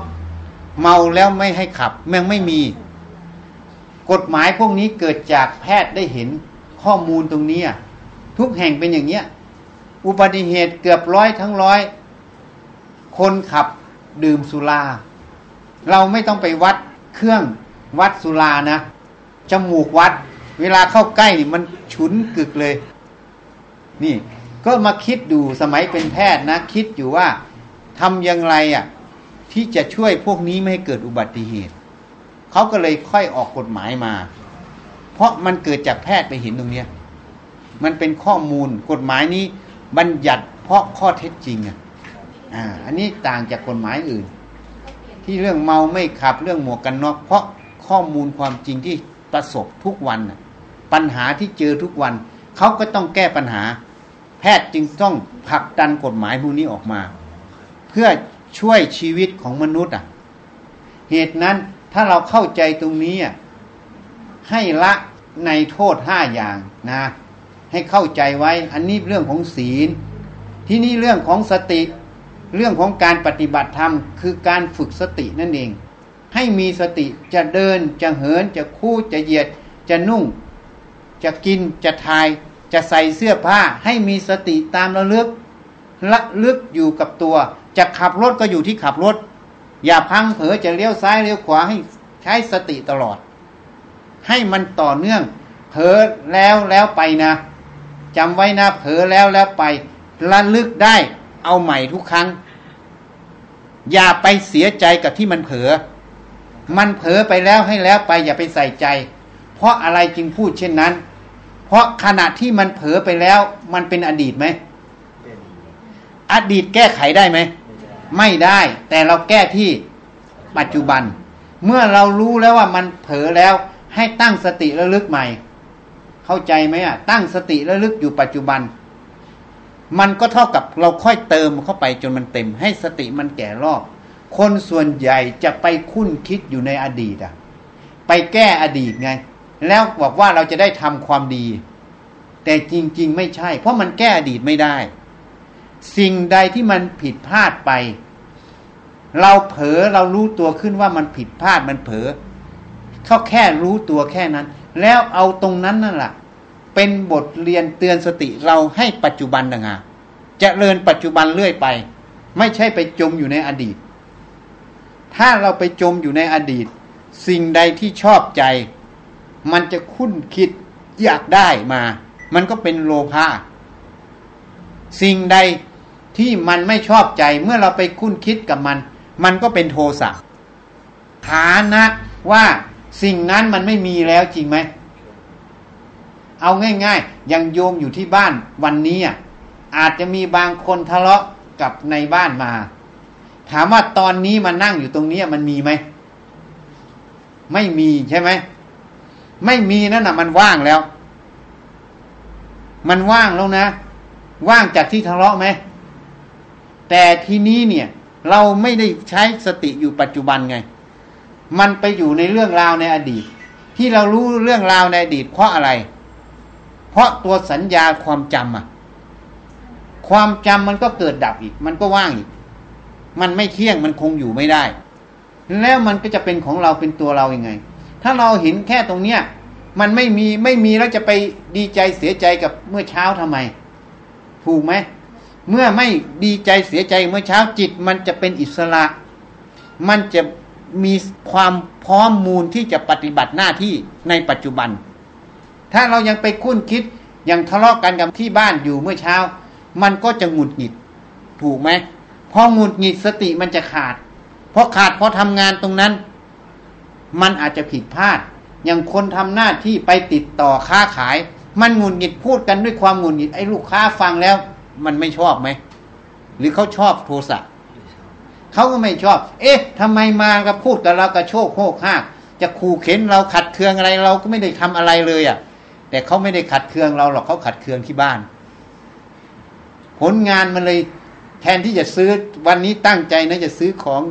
เมาแล้วไม่ให้ขับยังไม่มี กฎหมายพวกนี้เกิดจากแพทย์ได้เห็นข้อมูลตรงนี้ทุกแห่งเป็นอย่างเนี้ย อุบัติเหตุเกือบร้อยทั้งร้อย คนขับดื่มสุรา เราไม่ต้องไปวัดเครื่องวัดสุรานะจมูกวัด เวลาเข้าใกล้นี่มันฉุนกึกเลย นี่ ก็มาคิดดูสมัยเป็นแพทย์นะ คิดอยู่ว่าทำอย่างไรอะ ที่จะช่วยพวกนี้ไม่ให้เกิดอุบัติเหตุ เขาก็เลยค่อยออกกฎหมายมา เพราะมันเกิดจากแพทย์ไปเห็นตรงเนี้ยมันเป็นข้อมูลกฎหมายนี้ บัญญัติเพราะข้อเท็จจริงอะอ่า อันนี้ต่างจากกฎหมายอื่น ที่เรื่องเมาไม่ขับเรื่องหมวกกันน็อกเพราะข้อมูลความจริงที่ประสบทุกวันปัญหาที่เจอทุกวันเขาก็ต้องแก้ปัญหา แพทย์จึงต้องผลักดันกฎหมายพวกนี้ออกมา เพื่อช่วยชีวิตของมนุษย์อะ เหตุนั้นถ้าเราเข้าใจตรงนี้อะให้ละในโทษห้าอย่างนะ ให้เข้าใจไว้ อันนี้เรื่องของศีล ที่นี่เรื่องของสติ เรื่องของการปฏิบัติธรรม คือการฝึกสตินั่นเอง ให้มีสติจะเดินจะเหินจะคู่จะเหยียด จะนุ่ง จะกินจะทาย จะใส่เสื้อผ้า ให้มีสติตามระลึกละลึกอยู่กับตัว จะขับรถก็อยู่ที่ขับรถ อย่าพังเผลอจะเลี้ยวซ้ายเลี้ยวขวาให้ใช้สติตลอด ให้มันต่อเนื่องเผลอแล้วแล้วไปนะ จำไว้นะเผลอแล้วแล้วไประลึกได้ เอาใหม่ทุกครั้ง อย่าไปเสียใจกับที่มันเผลอมันเผลอไปแล้วให้แล้วไป อย่าไปใส่ใจ เพราะอะไรจึงพูดเช่นนั้น เพราะขณะที่มันเผลอไปแล้ว มันเป็นอดีตไหมอดีตแก้ไขได้ไหมไม่ได้ แต่เราแก้ที่ปัจจุบัน เมื่อเรารู้แล้วว่ามันเผลอแล้ว ให้ตั้งสติระลึกใหม่ เข้าใจไหมอะ ตั้งสติระลึกอยู่ปัจจุบัน มันก็เท่ากับเราค่อยเติมเข้าไปจนมันเต็ม ให้สติมันแก่รอบ คนส่วนใหญ่จะไปคุ้นคิดอยู่ในอดีตอะ ไปแก้อดีตไง แล้วบอกว่าเราจะได้ทำความดี แต่จริง ๆ ไม่ใช่ เพราะมันแก้อดีตไม่ได้ สิ่งใดที่มันผิดพลาดไป เราเผลอเรารู้ตัวขึ้นว่ามันผิดพลาดมันเผลอเขาแค่รู้ตัวแค่นั้น แล้วเอาตรงนั้นนั่นแหละเป็นบทเรียนเตือนสติเราให้ปัจจุบันต่างาจะเริญปัจจุบันเรื่อยไป ไม่ใช่ไปจมอยู่ในอดีต ถ้าเราไปจมอยู่ในอดีต สิ่งใดที่ชอบใจ มันจะคุ้นคิดอยากได้มา มันก็เป็นโลภะสิ่งใดที่มันไม่ชอบใจเมื่อเราไปคุ้นคิดกับมัน มันก็เป็นโทสะฐานะว่า สิ่งนั้นมันไม่มีแล้วจริงไหม เอาง่าย ๆ ยังโยมอยู่ที่บ้านวันนี้อะอาจจะมีบางคนทะเลาะกับในบ้านมา ถามว่าตอนนี้มานั่งอยู่ตรงนี้มันมีไหม ไม่มีใช่ไหม ไม่มีนั่นน่ะมันว่างแล้ว มันว่างแล้วนะ ว่างจากที่ทะเลาะไหม แต่ทีนี้เนี่ย เราไม่ได้ใช้สติอยู่ปัจจุบันไง มันไปอยู่ในเรื่องราวในอดีต ที่เรารู้เรื่องราวในอดีต เพราะอะไร เพราะตัวสัญญาความจำอะความจำมันก็เกิดดับอีก มันก็ว่างอีก มันไม่เที่ยงมันคงอยู่ไม่ได้ แล้วมันก็จะเป็นของเราเป็นตัวเราอยัางไง ถ้าเราเห็นแค่ตรงเนี้ย มันไม่มีไม่มีแล้วจะไปดีใจเสียใจกับเมื่อเช้าทำไม ถูกไหมเมื่อไม่ดีใจเสียใจเมื่อเช้าจิต มันจะเป็นอิสระ มันจะ มีความพร้อมมูลที่จะปฏิบัติหน้าที่ในปัจจุบัน ถ้าเรายังไปคุ้นคิดยังทะเลาะกันกับที่บ้านอยู่เมื่อเช้า มันก็จะหงุดหงิด ถูกไหมพอหงุดหงิดสติมันจะขาดเพราะขาดเพราะทำงานตรงนั้น มันอาจจะผิดพลาดอย่างคนทำหน้าที่ไปติดต่อค้าขาย มันหงุดหงิดพูดกันด้วยความหงุดหงิดไอ้ลูกค้าฟังแล้ว มันไม่ชอบไหมหรือเขาชอบโทสะ เขาก็ไม่ชอบ เอ๊ะทำไมมาก็พูดกับเรากระโชกโคกห้ากจะขู่เข็นเราขัดเคืองอะไรเราก็ไม่ได้ทำอะไรเลยอะ แต่เขาไม่ได้ขัดเคืองเราหรอกเขาขัดเคืองที่บ้าน ผลงานมันเลย แทนที่จะซื้อวันนี้ตั้งใจนะจะซื้อของ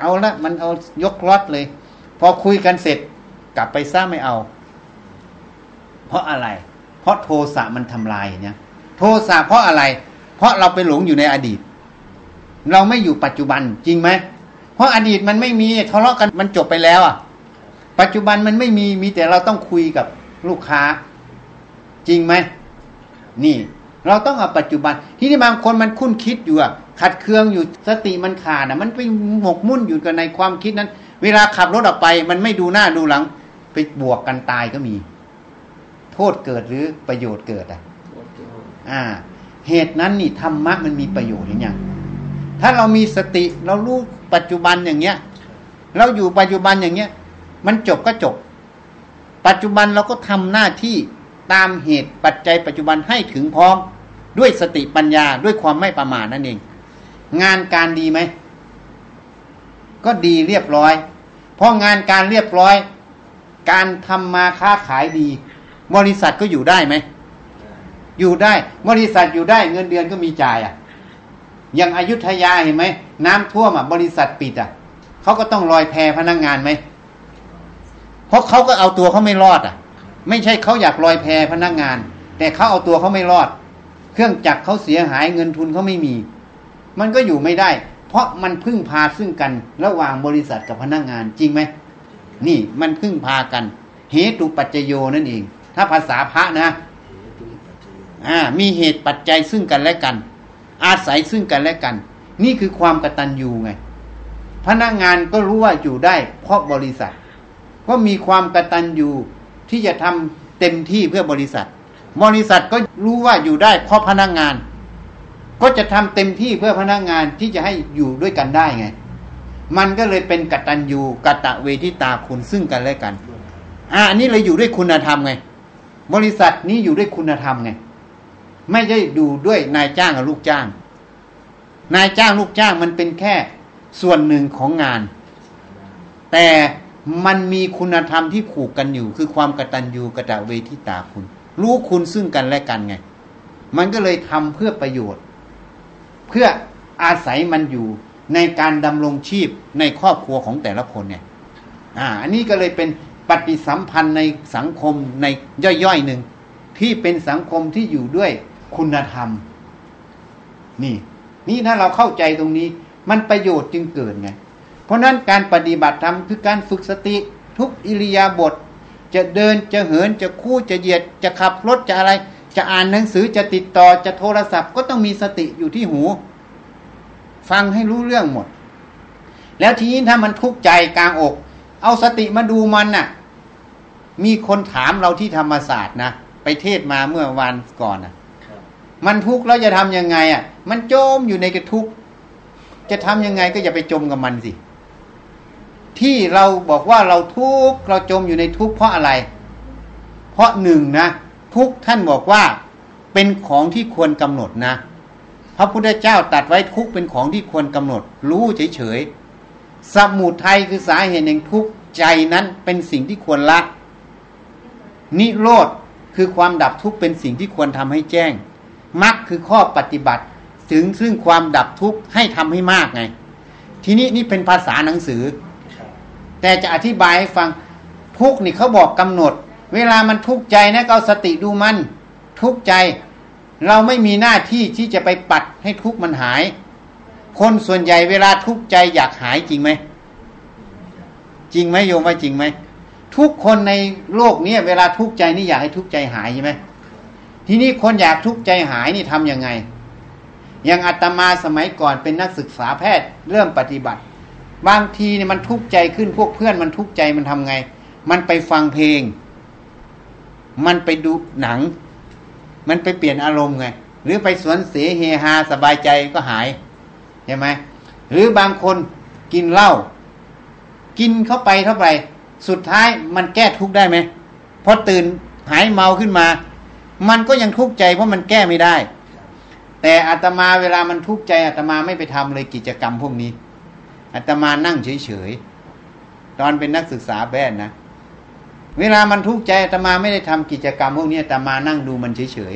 เอาละมันเอายกรถเลย พอคุยกันเสร็จกลับไปซ่าไม่เอา เพราะอะไร เพราะโทสะมันทำลายเนี่ยโทสะเพราะอะไร เพราะเราไปหลงอยู่ในอดีต เราไม่อยู่ปัจจุบันจริงไหมเพราะอดีตมันไม่มีทะเลาะกันมันจบไปแล้วอะ ปัจจุบันมันไม่มีมีแต่เราต้องคุยกับลูกค้า จริงไหมนี่ เราต้องเอาปัจจุบัน ที่นี่บางคนมันคุ้นคิดอยู่อะขัดเคืองอยู่สติมันขาดอะมันไปหมกมุ่นอยู่กับในความคิดนั้น เวลาขับรถออกไป มันไม่ดูหน้าดูหลัง ไปบวกกันตายก็มี โทษเกิดหรือประโยชน์เกิดอะอ่า เหตุนั้นนี่ธรรมะมันมีประโยชน์อย่าง ถ้าเรามีสติเรารู้ปัจจุบันอย่างเงี้ย เราอยู่ปัจจุบันอย่างเงี้ย มันจบก็จบ ปัจจุบันเราก็ทำหน้าที่ตามเหตุปัจจัยปัจจุบันให้ถึงพร้อมด้วยสติปัญญาด้วยความไม่ประมาทนั่นเอง งานการดีไหม ก็ดีเรียบร้อย เพราะงานการเรียบร้อย การทำมาค้าขายดี บริษัทก็อยู่ได้ไหม อยู่ได้ บริษัทอยู่ได้เงินเดือนก็มีจ่ายอะ อย่างอายุทยาเห็นไหมน้ำท่วมอะบริษัทปิดอะเขาก็ต้องลอยแพพนักงงานไหมเพราะเขาก็เอาตัวเขาไม่รอดอะ ไม่ใช่เขาอยากลอยแพพนักงงาน แต่เขาเอาตัวเขาไม่รอด เครื่องจักรเขาเสียหายเงินทุนเขาไม่มี มันก็อยู่ไม่ได้ เพราะมันพึ่งพาซึ่งกันระหว่างบริษัทกับพนักงงานจริงไหมนี่มันพึ่งพากันเหตุปัจจโยนั่นเอง ถ้าภาษาพระนะอ่ามีเหตุปัจจัยซึ่งกันและกัน อาศัยซึ่งกันและกัน นี่คือความกตัญญูไง พนักงานก็รู้ว่าอยู่ได้ เพราะบริษัท ก็มีความกตัญญูที่จะทำเต็มที่เพื่อบริษัท บริษัทก็รู้ว่าอยู่ได้ เพราะพนักงาน ก็จะทำเต็มที่เพื่อพนักงานที่จะให้อยู่ด้วยกันได้ไง มันก็เลยเป็นกตัญญูกะตะเวทิตาคุณซึ่งกันและกันอ่าอันนี้เลยอยู่ด้วยคุณธรรมไง บริษัทนี้อยู่ด้วยคุณธรรมไง ไม่ได้ดูด้วยนายจ้างกับลูกจ้าง นายจ้างลูกจ้างมันเป็นแค่ส่วนหนึ่งของงาน แต่มันมีคุณธรรมที่ผูกกันอยู่ คือความกตัญญูกะตะเวทิตาคุณ รู้คุณซึ่งกันและกันไง มันก็เลยทำเพื่อประโยชน์ เพื่ออาศัยมันอยู่ในการดำรงชีพในครอบครัวของแต่ละคนเนี่ย อ่า อันนี้ก็เลยเป็นปฏิสัมพันธ์ในสังคมในย่อยๆหนึ่งที่เป็นสังคมที่อยู่ด้วย คุณธรรม นี่ นี่ถ้าเราเข้าใจตรงนี้ มันประโยชน์จึงเกิดไง เพราะนั้นการปฏิบัติธรรมคือการฝึกสติทุกอิริยาบถจะเดินจะเหินจะคู่จะเหยียด จะขับรถจะอะไร จะอ่านหนังสือจะติดต่อจะโทรศัพท์ก็ต้องมีสติอยู่ที่หู ฟังให้รู้เรื่องหมด แล้วทีนี้ถ้ามันทุกข์ใจกลางอก เอาสติมาดูมันน่ะ มีคนถามเราที่ธรรมศาสตร์นะไปเทศมาเมื่อวันก่อนน่ะ มันทุกข์แล้วจะทำยังไงอะ มันจมอยู่ในกระทุกข์จะทำยังไงก็อย่าไปจมกับมันสิ ที่เราบอกว่าเราทุกข์เราจมอยู่ในทุกข์เพราะอะไร เพราะหนึ่งนะทุกข์ท่านบอกว่าเป็นของที่ควรกำหนดนะพระพุทธเจ้าตัดไว้ทุกข์เป็นของที่ควรกำหนด รู้เฉยๆสมุทัยคือสาเหตุแห่งทุกข์ใจนั้นเป็นสิ่งที่ควรละ นิโรธคือความดับทุกข์เป็นสิ่งที่ควรทำให้แจ้ง มรรคคือข้อปฏิบัติ ถึงซึ่งความดับทุกข์ให้ทำให้มากไง ทีนี้นี่เป็นภาษาหนังสือ แต่จะอธิบายให้ฟังทุกข์นี่เขาบอกกำหนด เวลามันทุกข์ใจนะก็เอาสติดูมัน ทุกข์ใจ เราไม่มีหน้าที่ที่จะไปปัดให้ทุกข์มันหาย คนส่วนใหญ่เวลาทุกข์ใจอยากหายจริงไหมจริงไหมโยมว่าจริงไหมทุกคนในโลกเนี้เวลาทุกข์ใจนี่อยากให้ทุกข์ใจหายใช่ไหม ทีนี้คนอยากทุกข์ใจหายนี่ทำยังไง อย่างอาตมาสมัยก่อนเป็นนักศึกษาแพทย์เริ่มปฏิบัติ บางทีเนี่ยมันทุกข์ใจขึ้นพวกเพื่อนมันทุกข์ใจมันทำไง มันไปฟังเพลง มันไปดูหนัง มันไปเปลี่ยนอารมณ์ไง หรือไปสวนเสเฮฮาสบายใจก็หายใช่ไหมหรือบางคนกินเหล้ากินเข้าไปเท่าไหร่สุดท้ายมันแก้ทุกข์ได้ไหมพอตื่นหายเมาขึ้นมา มันก็ยังทุกข์ใจเพราะมันแก้ไม่ได้ แต่อาตมาเวลามันทุกข์ใจอาตมาไม่ไปทำเลยกิจกรรมพวกนี้อาตมานั่งเฉยๆตอนเป็นนักศึกษาแพทย์นะเวลามันทุกข์ใจอาตมาไม่ได้ทำกิจกรรมพวกนี้อาตมานั่งดูมันเฉย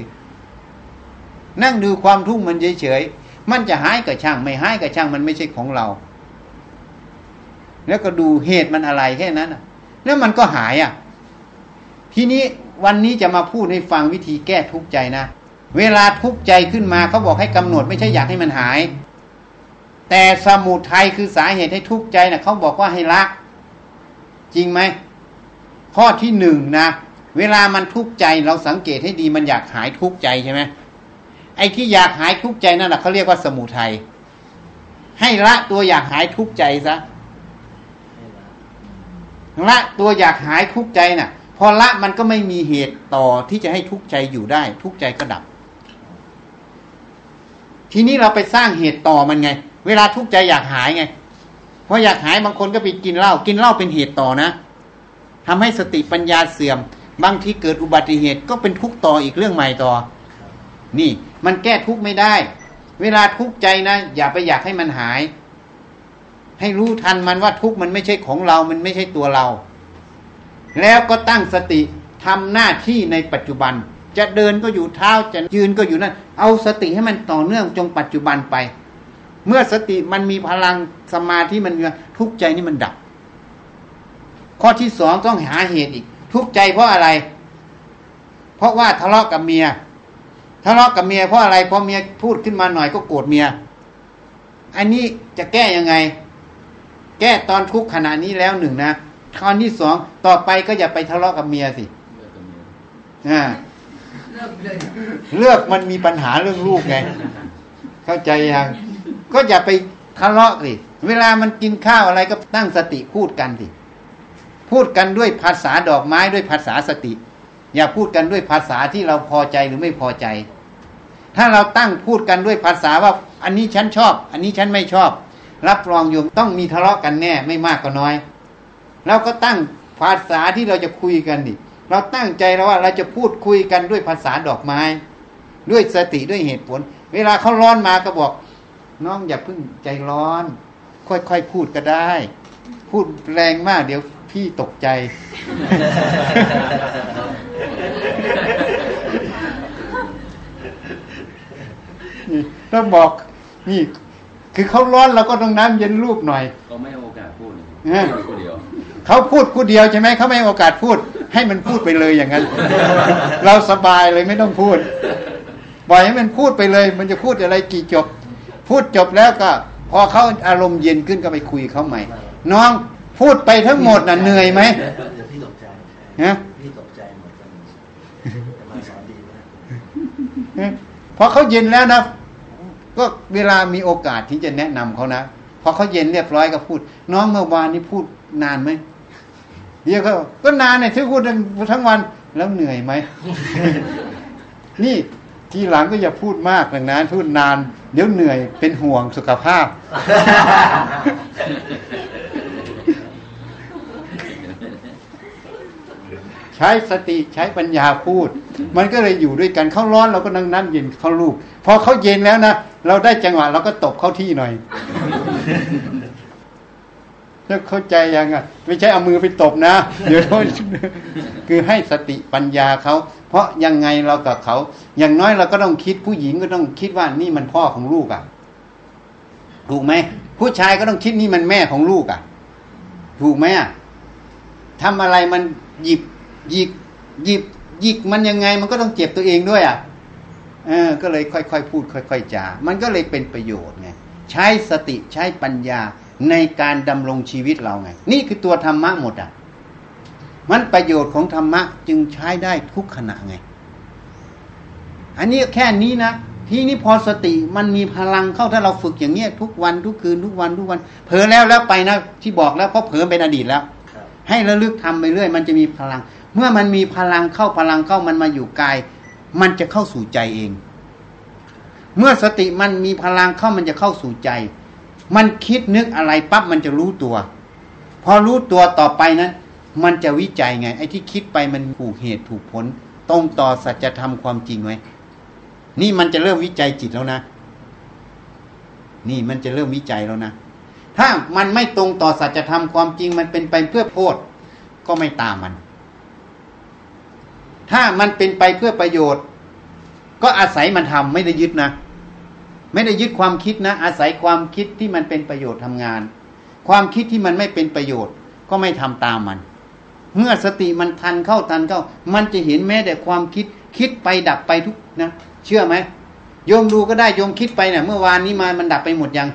ๆนั่งดูความทุกข์มันเฉยๆมันจะหายกับช่าง ไม่หายกับช่างมันไม่ใช่ของเรา แล้วก็ดูเหตุมันอะไรแค่นั้นน่ะแล้วมันก็หายอะ ทีนี้ วันนี้จะมาพูดให้ฟังวิธีแก้ทุกข์ใจนะ เวลาทุกข์ใจขึ้นมาเขาบอกให้กำหนดไม่ใช่อยากให้มันหาย แต่สมุทัยคือสาเหตุให้ทุกข์ใจนะเขาบอกว่าให้ละ จริงไหมข้อที่หนึ่งนะเวลามันทุกข์ใจเราสังเกตให้ดีมันอยากหายทุกข์ใจใช่ไหมไอ้ที่อยากหายทุกข์ใจนั่นแหละเขาเรียกว่าสมุทัยให้ละตัวอยากหายทุกข์ใจซะละตัวอยากหายทุกข์ใจน่ะ พอละมันก็ไม่มีเหตุต่อที่จะให้ทุกข์ใจอยู่ได้ ทุกข์ใจก็ดับ ทีนี้เราไปสร้างเหตุต่อมันไง เวลาทุกข์ใจอยากหายไงเพออยากหายบางคนก็ไปกินเหล้ากินเหล้าเป็นเหตุต่อนะทำให้สติปัญญาเสื่อม บางทีเกิดอุบัติเหตุก็เป็นทุกข์ต่ออีกเรื่องใหม่ต่อ นี่มันแก้ทุกข์ไม่ได้ เวลาทุกข์ใจนะ อย่าไปอยากให้มันหาย ให้รู้ทันมันว่าทุกข์มันไม่ใช่ของเรา มันไม่ใช่ตัวเรา แล้วก็ตั้งสติทำหน้าที่ในปัจจุบัน จะเดินก็อยู่เท้าจะยืนก็อยู่นั่นเอาสติให้มันต่อเนื่องจงปัจจุบันไป เมื่อสติมันมีพลังสมาธิมันมีทุกใจนี่มันดับ ข้อที่สองต้องหาเหตุอีก ทุกใจเพราะอะไร เพราะว่าทะเลาะกับเมียทะเลาะกับเมียเพราะอะไรเพราะเมียพูดขึ้นมาหน่อยก็โกรธเมีย อันนี้จะแก้ยังไง แก้ตอนทุกข์ขณะนี้แล้วหนึ่งนะ ข้อที่สองต่อไปก็อย่าไปทะเลาะกับเมียสิอ่าเลือกมันมีปัญหาเรื่องลูกไง เข้าใจยังก็อย่าไปทะเลาะสิเวลามันกินข้าวอะไรก็ตั้งสติพูดกันสิพูดกันด้วยภาษาดอกไม้ด้วยภาษาสติ อย่าพูดกันด้วยภาษาที่เราพอใจหรือไม่พอใจ ถ้าเราตั้งพูดกันด้วยภาษาว่า อันนี้ฉันชอบ อันนี้ฉันไม่ชอบ รับรองโยมต้องมีทะเลาะกันแน่ไม่มากก็น้อย เราก็ตั้งภาษาที่เราจะคุยกันดิเราตั้งใจแล้วว่าเราจะพูดคุยกันด้วยภาษาดอกไม้ ด้วยสติด้วยเหตุผล เวลาเขาร้อนมาก็บอก น้องอย่าเพิ่งใจร้อน ค่อยๆพูดก็ได้ พูดแรงมากเดี๋ยวพี่ตกใจ นี่ต้องบอกนี่ คือเขาร้อนเราก็ต้องน้ำเย็นรูปหน่อย ก็ไม่ให้โอกาสพูดเออพูดคนเดียว เขาพูดคู่เดียวใช่ไหมเขาไม่ให้โอกาสพูด ให้มันพูดไปเลยอย่างนั้น เราสบายเลยไม่ต้องพูดปล่อยให้มันพูดไปเลย มันจะพูดอะไรกี่จบ พูดจบแล้วก็ พอเขาอารมณ์เย็นขึ้นก็ไปคุยเขาใหม่ น้องพูดไปทั้งหมดน่ะเหนื่อยไหมเดี๋ยวพี่ตกใจฮะพี่ตกใจหมดกันจะมาสอนดีมากเอ๊ะพอเขาเย็นแล้วนะก็เวลามีโอกาสที่จะแนะนำเขานะพอเขาเย็นเรียบร้อยก็พูด น้องเมื่อวานนี้พูดนานไหม เดี๋ยวก็ก็นานเนี่ยที่พูดทั้งทั้งวัน แล้วเหนื่อยไหม นี่ทีหลังก็อย่าพูดมากเลยนะพูดนาน เดี๋ยวเหนื่อยเป็นห่วงสุขภาพ ใช้สติใช้ปัญญาพูด มันก็เลยอยู่ด้วยกันเขาร้อนเราก็นั่งนั่งเย็นเขาลูกพอเขาเย็นแล้วนะเราได้จังหวะเราก็ตบเข้าที่หน่อย แล้วเข้าใจยังอะ ไม่ใช่เอามือไปตบนะ เดี๋ยวเขาคือให้สติปัญญาเขา เพราะยังไงเรากับเขา อย่างน้อยเราก็ต้องคิดผู้หญิงก็ต้องคิดว่านี่มันพ่อของลูกอะ ถูกไหมผู้ชายก็ต้องคิดนี่มันแม่ของลูกอะ ถูกไหมอะทำอะไรมันหยิบหยิกหยิบหยิกมันยังไงมันก็ต้องเจ็บตัวเองด้วยอะเออ ก็เลยค่อยๆพูด ค่อย ๆจา มันก็เลยเป็นประโยชน์ไงใช้สติใช้ปัญญา ในการดำรงชีวิตเราไง นี่คือตัวธรรมะหมดอะ มันประโยชน์ของธรรมะจึงใช้ได้ทุกขณะไง อันนี้แค่นี้นะ ทีนี้พอสติมันมีพลังเข้าถ้าเราฝึกอย่างเนี้ยทุกวันทุกคืนทุกวันทุกวัน เผลอแล้วแล้วไปนะที่บอกแล้วเพราะเผลอเป็นอดีตแล้วครับให้ระลึกทำไปเรื่อย มันจะมีพลัง เมื่อมันมีพลังเข้าพลังเข้ามันมาอยู่กาย มันจะเข้าสู่ใจเอง เมื่อสติมันมีพลังเข้ามันจะเข้าสู่ใจ มันคิดนึกอะไรปั๊บมันจะรู้ตัว พอรู้ตัวต่อไปนั้น มันจะวิจัยไง ไอ้ที่คิดไปมันถูกเหตุถูกผล ตรงต่อสัจธรรมความจริงไว้นี่มันจะเริ่มวิจัยจิตแล้วนะ นี่มันจะเริ่มวิจัยแล้วนะ ถ้ามันไม่ตรงต่อสัจธรรมความจริงมันเป็นไปเพื่อโทษก็ไม่ตามมัน ถ้ามันเป็นไปเพื่อประโยชน์ ก็อาศัยมันทำไม่ได้ยึดนะ ไม่ได้ยึดความคิดนะ อาศัยความคิดที่มันเป็นประโยชน์ทำงาน ความคิดที่มันไม่เป็นประโยชน์ก็ไม่ทำตามมัน เมื่อสติมันทันเข้าทันเข้า มันจะเห็นแม้แต่ความคิดคิดไปดับไปทุกนะ เชื่อไหมโยมดูก็ได้โยมคิดไปเนี่ยเมื่อวานนี้มามันดับไปหมดยัง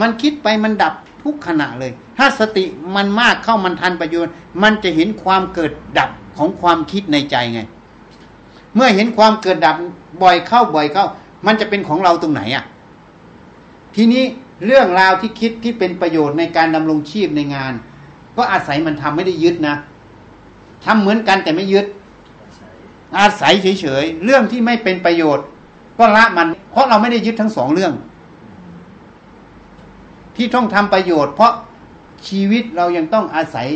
มันคิดไปมันดับทุกขณะเลย ถ้าสติมันมากเข้ามันทันประโยชน์ มันจะเห็นความเกิดดับของความคิดในใจไง เมื่อเห็นความเกิดดับบ่อยเข้าบ่อยเข้า มันจะเป็นของเราตรงไหนอะ ทีนี้เรื่องราวที่คิดที่เป็นประโยชน์ในการดำรงชีพในงาน ก็อาศัยมันทำไม่ได้ยึดนะทำเหมือนกันแต่ไม่ยึดอาศัยอาศัยเฉยๆเรื่องที่ไม่เป็นประโยชน์ ก็ละมัน เพราะเราไม่ได้ยึดทั้งสองเรื่อง ที่ต้องทำประโยชน์ เพราะชีวิตเรายังต้องอาศัย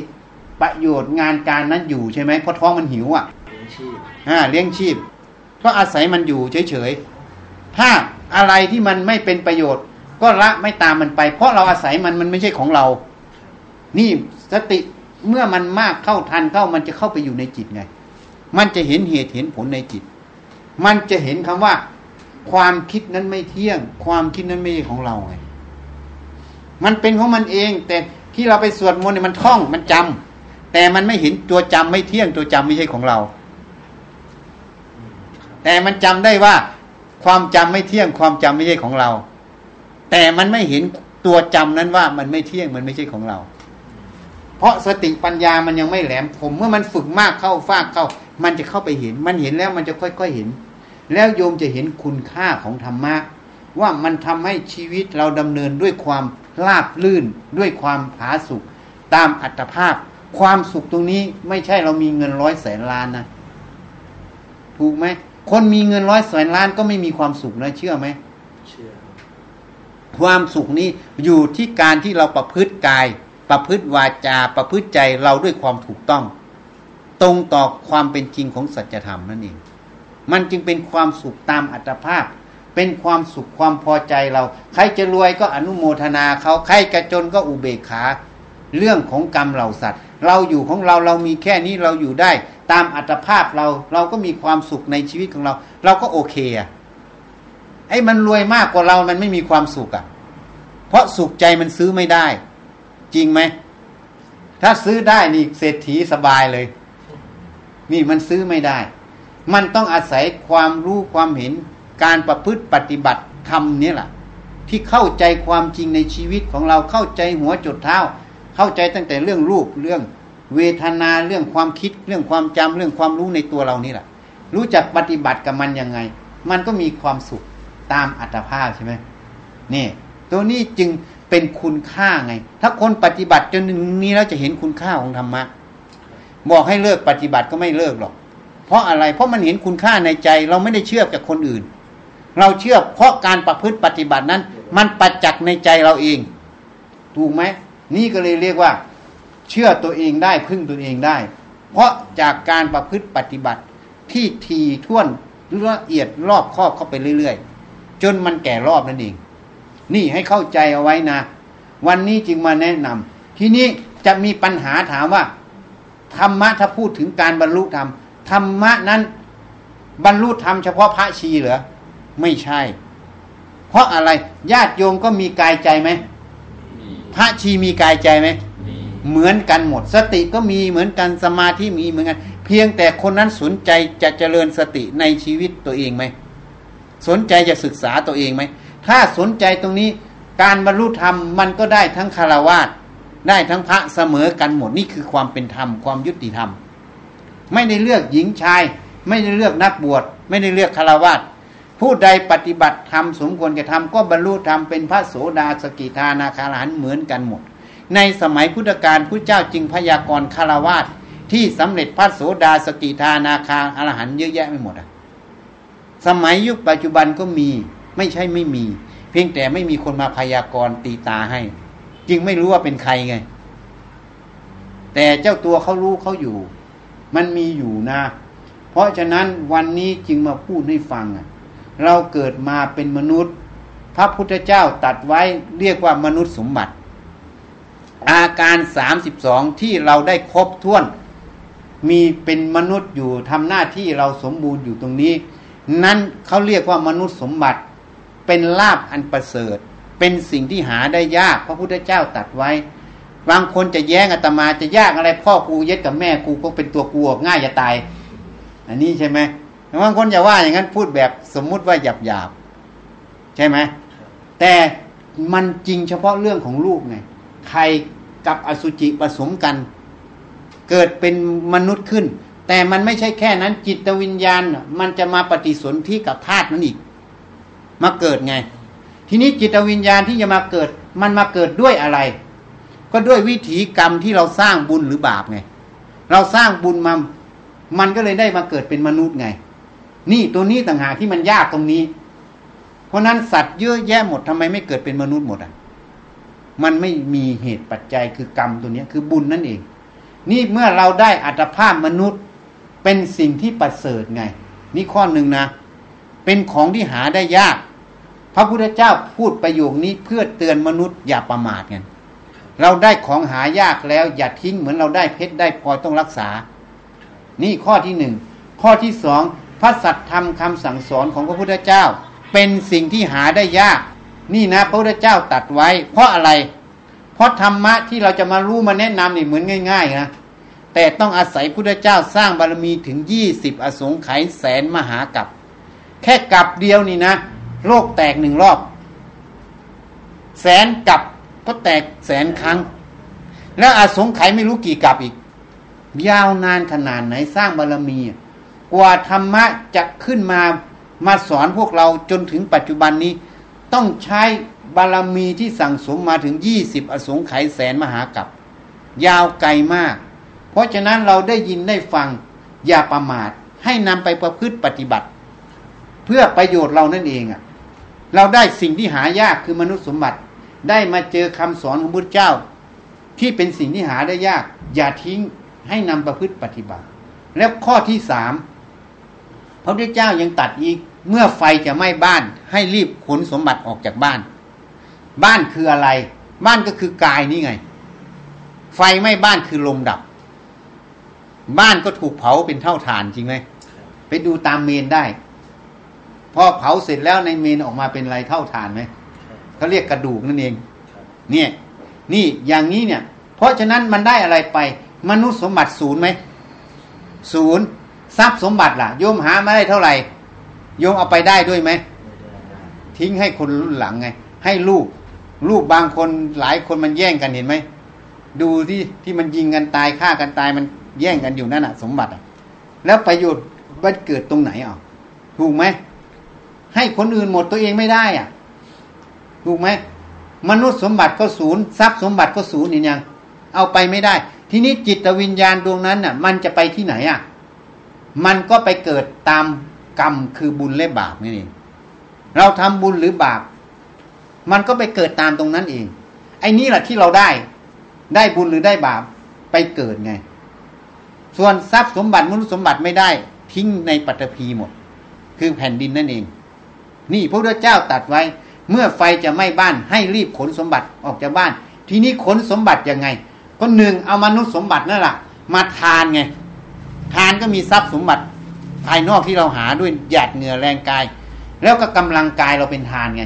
ประโยชน์งานการนั้นอยู่ใช่ไหมเพราะท้องมันหิวอะเลี้ยงชีพอ่าเลี้ยงชีพก็อาศัยมันอยู่เฉยๆ ถ้าอะไรที่มันไม่เป็นประโยชน์ ก็ละไม่ตามมันไป เพราะเราอาศัยมันมันไม่ใช่ของเรา นี่สติเมื่อมันมากเข้าทันเข้ามันจะเข้าไปอยู่ในจิตไง มันจะเห็นเหตุเห็นผลในจิต มันจะเห็นคำว่า ความคิดนั้นไม่เที่ยง ความคิดนั้นไม่ใช่ของเราไงมันเป็นของมันเอง แต่ที่เราไปสวดมนต์เนี่ยมันท่องมันจำแต่มันไม่เห็นตัวจำไม่เที่ยงตัวจำไม่ใช่ของเรา แต่มันจำได้ว่า ความจำไม่เที่ยงความจำไม่ใช่ของเรา แต่มันไม่เห็นตัวจำนั้นว่ามันไม่เที่ยงมันไม่ใช่ของเรา เพราะสติปัญญามันยังไม่แหลมคมเมื่อมันฝึกมากเข้าฟากเข้า มันจะเข้าไปเห็น มันเห็นแล้วมันจะค่อยๆเห็น แล้วโยมจะเห็นคุณค่าของธรรมะว่ามันทำให้ชีวิตเราดำเนินด้วยความราบลื่นด้วยความผาสุกตามอัตภาพ ความสุขตรงนี้ไม่ใช่เรามีเงินร้อยแสนล้านนะถูกไหม คนมีเงินร้อยแสนล้านก็ไม่มีความสุขนะเชื่อไหมเชื่อ ความสุขนี้อยู่ที่การที่เราประพฤติกาย ประพฤติวาจา ประพฤติใจเราด้วยความถูกต้อง ตรงต่อความเป็นจริงของสัจธรรมนั่นเอง มันจึงเป็นความสุขตามอัตภาพ เป็นความสุขความพอใจเรา ใครจะรวยก็อนุโมทนาเขา ใครกระจนก็อุเบกขา เรื่องของกรรมเหล่าสัตว์ เราอยู่ของเราเรามีแค่นี้เราอยู่ได้ ตามอัตภาพเราเราก็มีความสุขในชีวิตของเรา เราก็โอเคอะไอ้มันรวยมากกว่าเรามันไม่มีความสุขอะเพราะสุขใจมันซื้อไม่ได้ จริงไหมถ้าซื้อได้นี่เศรษฐีสบายเลย นี่มันซื้อไม่ได้ มันต้องอาศัยความรู้ความเห็นการประพฤติปฏิบัติธรรมนี่แหละที่เข้าใจความจริงในชีวิตของเราเข้าใจหัวจดเท้า เข้าใจตั้งแต่เรื่องรูปเรื่องเวทนาเรื่องความคิดเรื่องความจำเรื่องความรู้ในตัวเรานี่แหละ รู้จักปฏิบัติกับมันยังไง มันก็มีความสุขตามอัตภาพใช่ไหมนี่ ตัวนี้จึงเป็นคุณค่าไง ถ้าคนปฏิบัติจนนี้แล้วจะเห็นคุณค่าของธรรมะบอกให้เลิกปฏิบัติก็ไม่เลิกหรอก เพราะอะไร เพราะมันเห็นคุณค่าในใจ เราไม่ได้เชื่อกับคนอื่น เราเชื่อเพราะการประพฤติปฏิบัตินั้น มันประจักษ์ในใจเราเอง ถูกไหม นี่ก็เลยเรียกว่า เชื่อตัวเองได้พึ่งตัวเองได้ เพราะจากการประพฤติปฏิบัติที่ทีท่วนละเอียดรอบครอบเข้าไปเรื่อย ๆ จนมันแก่รอบนั่นเอง นี่ให้เข้าใจเอาไว้นะ วันนี้จึงมาแนะนำทีนี้จะมีปัญหาถามว่าธรรมะถ้าพูดถึงการบรรลุธรรมธรรมะนั้นบรรลุธรรมเฉพาะพระชีเหรอไม่ใช่ เพราะอะไรญาติโยมก็มีกายใจไหม พระชีมีกายใจไหมเหมือนกันหมด สติก็มีเหมือนกันสมาธิมีเหมือนกัน เพียงแต่คนนั้นสนใจจะเจริญสติในชีวิตตัวเองไหมสนใจจะศึกษาตัวเองไหมถ้าสนใจตรงนี้การบรรลุธรรมมันก็ได้ทั้งคารวาสได้ทั้งพระเสมอกันหมดนี่คือความเป็นธรรมความยุติธรรม ไม่ได้เลือกหญิงชาย ไม่ได้เลือกนักบวชไม่ได้เลือกคารวาส ผู้ใดปฏิบัติธรรมสมควรจะทำก็บรรลุธรรมเป็นพระโสดาสกิทานาคาหลานเหมือนกันหมด ในสมัยพุทธกาลพุทธเจ้าจึงพยากรณ์คารวาสที่สำเร็จพระโสดาสกิทานาคาอรหันเยอะแยะไม่หมดอะสมัยยุคปัจจุบันก็มีไม่ใช่ไม่มี เพียงแต่ไม่มีคนมาพยากรณ์ตีตาให้ จึงไม่รู้ว่าเป็นใครไง แต่เจ้าตัวเขารู้เขาอยู่ มันมีอยู่นะ เพราะฉะนั้นวันนี้จึงมาพูดให้ฟังอะ เราเกิดมาเป็นมนุษย์ พระพุทธเจ้าตัดไว้เรียกว่ามนุษย์สมบัติ อาการสามสิบสองที่เราได้ครบถ้วน มีเป็นมนุษย์อยู่ทำหน้าที่เราสมบูรณ์อยู่ตรงนี้ นั่นเขาเรียกว่ามนุษย์สมบัติ เป็นลาบอันประเสริฐ เป็นสิ่งที่หาได้ยาก พระพุทธเจ้าตัดไว้บางคนจะแย้งอาตมาจะยากอะไร พ่อกูเย็ดกับแม่กูก็เป็นตัวกูออกง่ายจะตาย อันนี้ใช่ไหม บางคนจะว่าอย่างนั้นพูดแบบสมมุติว่าหยาบหยาบใช่ไหมแต่มันจริงเฉพาะเรื่องของลูกไงใครกับอสุจิผสมกัน เกิดเป็นมนุษย์ขึ้น แต่มันไม่ใช่แค่นั้นจิตวิญญาณ มันจะมาปฏิสนธิกับธาตุนั้นอีก มาเกิดไง ทีนี้จิตวิญญาณที่จะมาเกิด มันมาเกิดด้วยอะไร ก็ด้วยวิถีกรรมที่เราสร้างบุญหรือบาปไง เราสร้างบุญมามันก็เลยได้มาเกิดเป็นมนุษย์ไง นี่ตัวนี้ต่างหากที่มันยากตรงนี้ เพราะนั้นสัตว์เยอะแยะหมดทำไมไม่เกิดเป็นมนุษย์หมดอะ มันไม่มีเหตุปัจจัยคือกรรมตัวนี้คือบุญนั่นเอง นี่เมื่อเราได้อัตภาพมนุษย์เป็นสิ่งที่ประเสริฐไง นี่ข้อหนึ่งนะ เป็นของที่หาได้ยาก พระพุทธเจ้าพูดประโยคนี้เพื่อเตือนมนุษย์อย่าประมาทกันเราได้ของหายากแล้ว อย่าทิ้งเหมือนเราได้เพชรได้พลอยต้องรักษา นี่ข้อที่หนึ่งข้อที่สอง พระสัตธรรมคำสั่งสอนของพระพุทธเจ้า เป็นสิ่งที่หาได้ยาก นี่นะพระพุทธเจ้าตัดไว้ เพราะอะไร เพราะธรรมะที่เราจะมารู้มาแนะนำนี่เหมือนง่าย ๆ นะแต่ต้องอาศัยพุทธเจ้าสร้างบารมีถึงยี่สิบอสงไขยแสนมหากับ แค่กับเดียวนี่นะ โลกแตกหนึ่งรอบ แสนกับก็แตกแสนครั้ง แล้วอาสงไขยไม่รู้กี่กับอีก ยาวนานขนาดไหนสร้างบารมี กว่าธรรมะจะขึ้นมามาสอนพวกเราจนถึงปัจจุบันนี้ ต้องใช้บารมีที่สั่งสมมาถึงยี่สิบอสงไขยแสนมหากับ ยาวไกลมาก เพราะฉะนั้นเราได้ยินได้ฟังอย่าประมาทให้นำไปประพฤติปฏิบัติ เพื่อประโยชน์เรานั่นเองอะ่ะเราได้สิ่งที่หายากคือมนุษย์สมบัติ ได้มาเจอคำสอนของพระเจ้า ที่เป็นสิ่งที่หาได้ยาก อย่าทิ้งให้นำประพฤติปฏิบัติ แล้วข้อที่สาม พระพุทธเจ้ายังตัดอีก เมื่อไฟจะไหม้บ้านให้รีบขนสมบัติออกจากบ้าน บ้านคืออะไร บ้านก็คือกายนี่ไง ไฟไหม้บ้านคือลมดับ บ้านก็ถูกเผาเป็นเท่าฐานจริงไหมไปดูตามเมนได้พอเผาเสร็จแล้วในเมนออกมาเป็นอะไรเท่าฐานไหมเขาเรียกกระดูกนั่นเอง เนี่ย นี่อย่างนี้เนี่ย เพราะฉะนั้นมันได้อะไรไป มนุษย์สมบัติศูนย์ไหมศูนย์ ทรัพย์สมบัติล่ะโยมหามาได้เท่าไหร่โยมเอาไปได้ด้วยไหมทิ้งให้คนรุ่นหลังไง ให้ลูก ลูกบางคนหลายคนมันแย่งกันเห็นไหมดูที่ที่มันยิงกันตายฆ่ากันตายมันแย่งกันอยู่นั่นอะสมบัติอะ แล้วประโยชน์มันเกิดตรงไหนอะถูกไหมให้คนอื่นหมดตัวเองไม่ได้อะ ถูกไหมมนุษย์สมบัติก็ศูนย์ทรัพย์สมบัติก็ศูนย์นี่ยังเอาไปไม่ได้ ทีนี้จิตวิญญาณดวงนั้นน่ะ มันจะไปที่ไหนอะ มันก็ไปเกิดตามกรรมคือบุญและบาปนี่เองเราทำบุญหรือบาป มันก็ไปเกิดตามตรงนั้นเอง ไอ้นี่แหละที่เราได้ ได้บุญหรือได้บาปไปเกิดไง ส่วนทรัพย์สมบัติมนุษย์สมบัติไม่ได้ ทิ้งในปัตตภีหมด คือแผ่นดินนั่นเอง นี่พระพุทธเจ้าตัดไว้ เมื่อไฟจะไหม้บ้านให้รีบขนสมบัติออกจากบ้าน ทีนี้ขนสมบัติยังไง ก็หนึ่งเอามนุษย์สมบัตินั่นแหละมาทานไง ทานก็มีทรัพย์สมบัติภายนอกที่เราหาด้วยหยาดเหงื่อแรงกาย แล้วก็กำลังกายเราเป็นทานไง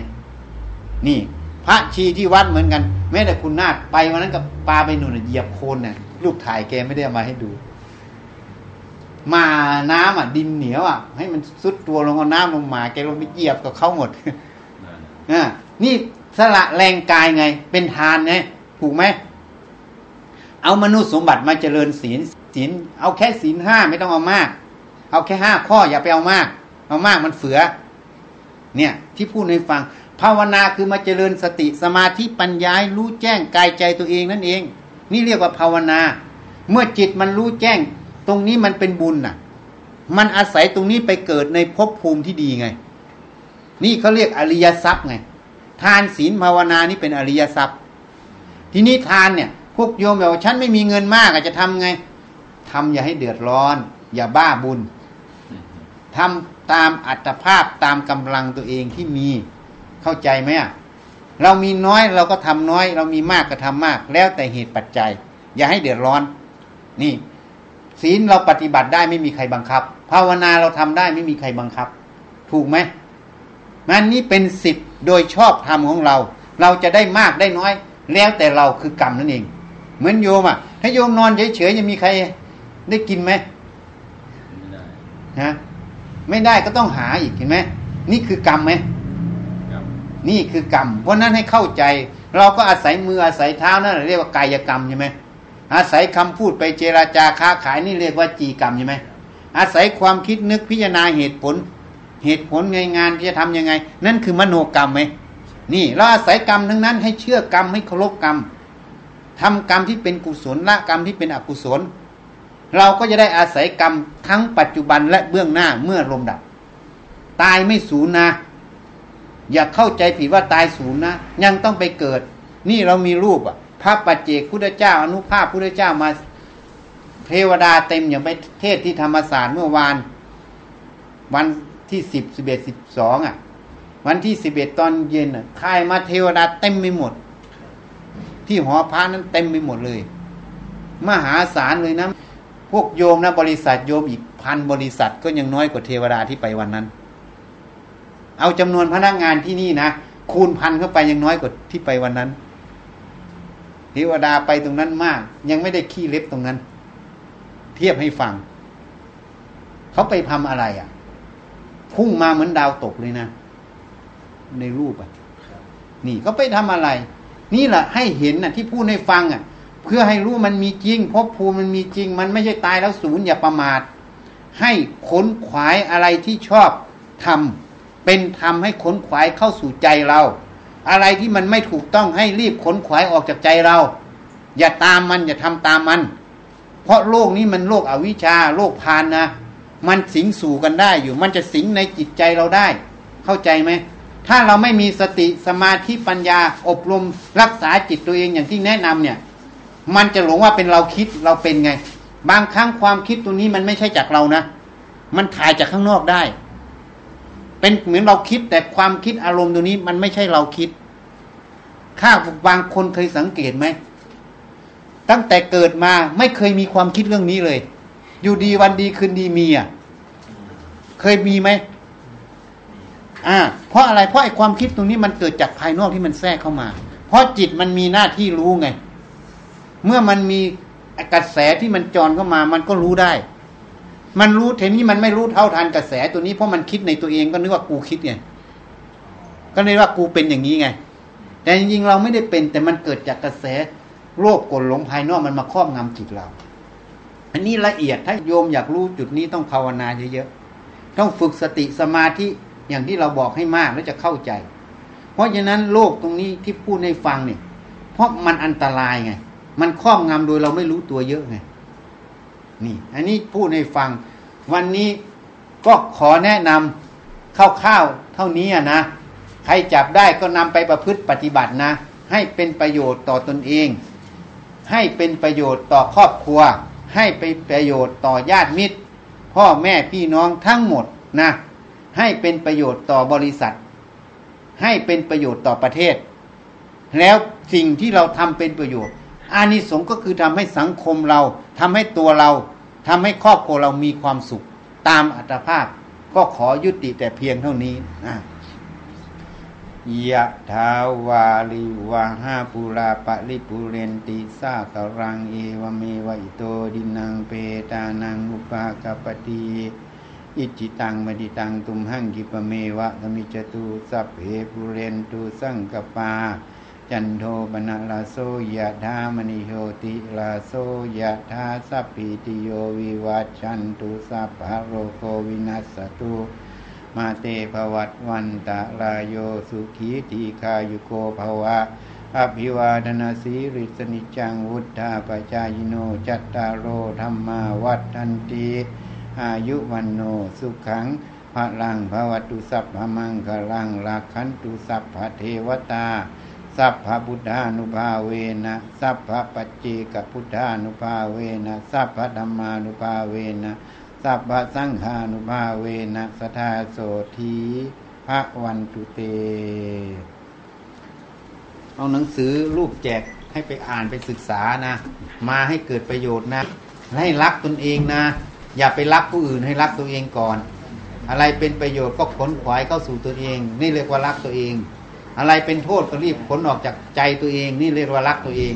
นี่ พระชีที่วัดเหมือนกัน แม้แต่คุณนาคไปวันนั้นกับปลาไปหนุนเหยียบโคนน่ะลูกถ่ายแกไม่ได้เอามาให้ดู มาน้ำอะดินเหนียวอะ ให้มันซุดตัวลงเอาน้ำลงมา แกลงไปเหยียบกับเขาหมดอ่านี่สละแรงกายไง เป็นทานไงถูกไหมเอามนุษย์สมบัติมาเจริญศีล ศีลเอาแค่ศีลห้าไม่ต้องเอามาก เอาแค่ห้าข้ออย่าไปเอามาก เอามากมันเฟือ เนี่ย ที่พูดให้ฟัง ภาวนาคือมาเจริญสติสมาธิปัญญารู้แจ้งกายใจตัวเองนั่นเอง นี่เรียกว่าภาวนา เมื่อจิตมันรู้แจ้ง ตรงนี้มันเป็นบุญน่ะ มันอาศัยตรงนี้ไปเกิดในภพภูมิที่ดีไง นี่เขาเรียกอริยทรัพย์ไง ทานศีลภาวนานี่เป็นอริยทรัพย์ ทีนี้ทานเนี่ยพวกโยมแบบว่าฉันไม่มีเงินมากอะจะทำไง ทำอย่าให้เดือดร้อน อย่าบ้าบุญทำตามอัตภาพตามกำลังตัวเองที่มีเข้าใจไหมอะเรามีน้อยเราก็ทำน้อย เรามีมากก็ทำมาก แล้วแต่เหตุปัจจัย อย่าให้เดือดร้อน นี่ ศีลเราปฏิบัติได้ไม่มีใครบังคับ ภาวนาเราทำได้ไม่มีใครบังคับ ถูกไหมมันนี่เป็นสิทธิ์โดยชอบธรรมของเรา เราจะได้มากได้น้อย แล้วแต่เราคือกรรมนั่นเอง เหมือนโยมอะ ถ้าโยมนอนเฉยๆจะมีใคร ได้กินไหมไม่ได้ฮะไม่ได้ก็ต้องหาอีกเห็นไหมนี่คือกรรมไหมครับนี่คือกรรม เพราะนั้นให้เข้าใจ เราก็อาศัยมืออาศัยเท้านั่นแหละเรียกว่ากายกรรมใช่ไหมอาศัยคำพูดไปเจราจาค้าขายนี่เรียกว่าจีกรรมใช่ไหมอาศัยความคิดนึกพิจารณาเหตุผล เหตุผลไงงานที่จะทำยังไง นั่นคือมโนกรรมไหมนี่เราอาศัยกรรมทั้งนั้น ให้เชื่อกรรมให้เคารพกรรมทำกรรมที่เป็นกุศลละกรรมที่เป็นอกุศล เราก็จะได้อาศัยกรรมทั้งปัจจุบันและเบื้องหน้าเมื่อลมดับ ตายไม่สูญนะ อย่าเข้าใจผิดว่าตายศูนย์นะ ยังต้องไปเกิด นี่เรามีรูปอะ พระปัจเจกพุทธเจ้า อนุภาพพุทธเจ้ามาเทวดาเต็มอย่างไปเทศที่ธรรมศาสตร์เมื่อวาน วันที่สิบสิบเอ็ดสิบสองอะ วันที่สิบเอ็ดตอนเย็นอะทายมาเทวดาเต็มไปหมด ที่หอพระนั้นเต็มไปหมดเลย มหาศาลเลยนะ พวกโยมนะบริษัทโยมอีกพันบริษัทก็ยังน้อยกว่าเทวดาที่ไปวันนั้น เอาจำนวนพนักงานที่นี่นะคูณพันเข้าไปยังน้อยกว่าที่ไปวันนั้นเทวดาไปตรงนั้นมาก ยังไม่ได้ขี้เล็บตรงนั้น เทียบให้ฟัง เขาไปทำอะไรอะ่ะ พุ่งมาเหมือนดาวตกเลยนะ ในรูปอะ นี่ก็ไปทำอะไร นี่แหละให้เห็นนะที่พูดให้ฟังอะ เพื่อให้รู้มันมีจริงภพภูมิมันมีจริง มันไม่ใช่ตายแล้วศูนย์อย่าประมาท ให้ขนขวายอะไรที่ชอบทำเป็นทำให้ขนขวายเข้าสู่ใจเรา อะไรที่มันไม่ถูกต้องให้รีบขนขวายออกจากใจเรา อย่าตามมันอย่าทำตามมัน เพราะโลกนี้มันโลกอวิชชาโลกพานนะ มันสิงสู่กันได้อยู่ มันจะสิงในจิตใจเราได้ เข้าใจไหมถ้าเราไม่มีสติสมาธิปัญญาอบรมรักษาจิตตัวเองอย่างที่แนะนำเนี่ย มันจะหลงว่าเป็นเราคิดเราเป็นไง บางครั้งความคิดตัวนี้มันไม่ใช่จากเรานะ มันถ่ายจากข้างนอกได้ เป็นเหมือนเราคิดแต่ความคิดอารมณ์ตัวนี้มันไม่ใช่เราคิด ข้าบางคนเคยสังเกตไหม ตั้งแต่เกิดมาไม่เคยมีความคิดเรื่องนี้เลย อยู่ดีวันดีคืนดีมีอะ เคยมีไหมอ่า เพราะอะไร เพราะไอ้ความคิดตรงนี้มันเกิดจากภายนอกที่มันแทรกเข้ามา เพราะจิตมันมีหน้าที่รู้ไง เมื่อมันมีกระแสที่มันจรเข้ามา มันก็รู้ได้ มันรู้เทนี้มันไม่รู้เท่าทันกระแสตัวนี้เพราะมันคิดในตัวเองก็นึกว่ากูคิดไงก็เลยว่ากูเป็นอย่างนี้ไง แต่จริงๆเราไม่ได้เป็น แต่มันเกิดจากกระแสโรคกลหลงภายนอกมันมาครอบงำจิตเรา อันนี้ละเอียดถ้าโยมอยากรู้จุดนี้ต้องภาวนาเยอะๆต้องฝึกสติสมาธิอย่างที่เราบอกให้มากแล้วจะเข้าใจ เพราะฉะนั้นโลกตรงนี้ที่พูดให้ฟังเนี่ยเพราะมันอันตรายไง มันครอบงำโดยเราไม่รู้ตัวเยอะไงนี่อันนี้พูดให้ฟัง วันนี้ก็ขอแนะนำคร่าวๆเท่านี้นะใครจับได้ก็นำไปประพฤติปฏิบัตินะ ให้เป็นประโยชน์ต่อตนเอง ให้เป็นประโยชน์ต่อครอบครัว ให้เป็นประโยชน์ต่อญาติมิตร พ่อแม่พี่น้องทั้งหมดนะ ให้เป็นประโยชน์ต่อบริษัท ให้เป็นประโยชน์ต่อประเทศ แล้วสิ่งที่เราทำเป็นประโยชน์ อานิสงส์ก็คือทำให้สังคมเราทำให้ตัวเราทำให้ครอบครัวเรามีความสุข ตามอัตภาพก็ขอยุติแต่เพียงเท่านี้นะยะทาวาลิวาหาปุราปะริปุเรนติสากรังเอวเมวะอิโตดินังเปตานังอุปากปติอิจิตังมดิตังตุมหังกิปะเมวะธมิจตุสัพเพปุเรนตุสังกปา จันโทปนะลาโซยะธามณิโยติลาโซยะธาสัพพิติโยวิวัชชันตุสัพพะโรโควินัสตุมาเตภวัตวันตะลายโยสุขีทีคายุโกภวะ อภิวาทนาสีริสนิจังวุฒาปจายโนจัตตารโอธรรมาวัฏทันติอายุวันโนสุขังพลังภวัตุสัพพมังคลังลักขันตุสัพพเทวตา สัพพพุทธานุภาเวนะสัพพปัจเจกพุทธานุภาเวนะสัพพธรรมานุภาเวนะสัพพสังฆานุภาเวนะสทาโสธีพระวันตุเต เอาหนังสือรูปแจกให้ไปอ่านไปศึกษานะ มาให้เกิดประโยชน์นะ ให้รักตนเองนะ อย่าไปรักผู้อื่นให้รักตัวเองก่อน อะไรเป็นประโยชน์ก็ขนขวายเข้าสู่ตัวเอง นี่เรียกว่ารักตัวเอง อะไรเป็นโทษก็รีบขนออกจากใจตัวเอง นี่เรียกว่ารักตัวเอง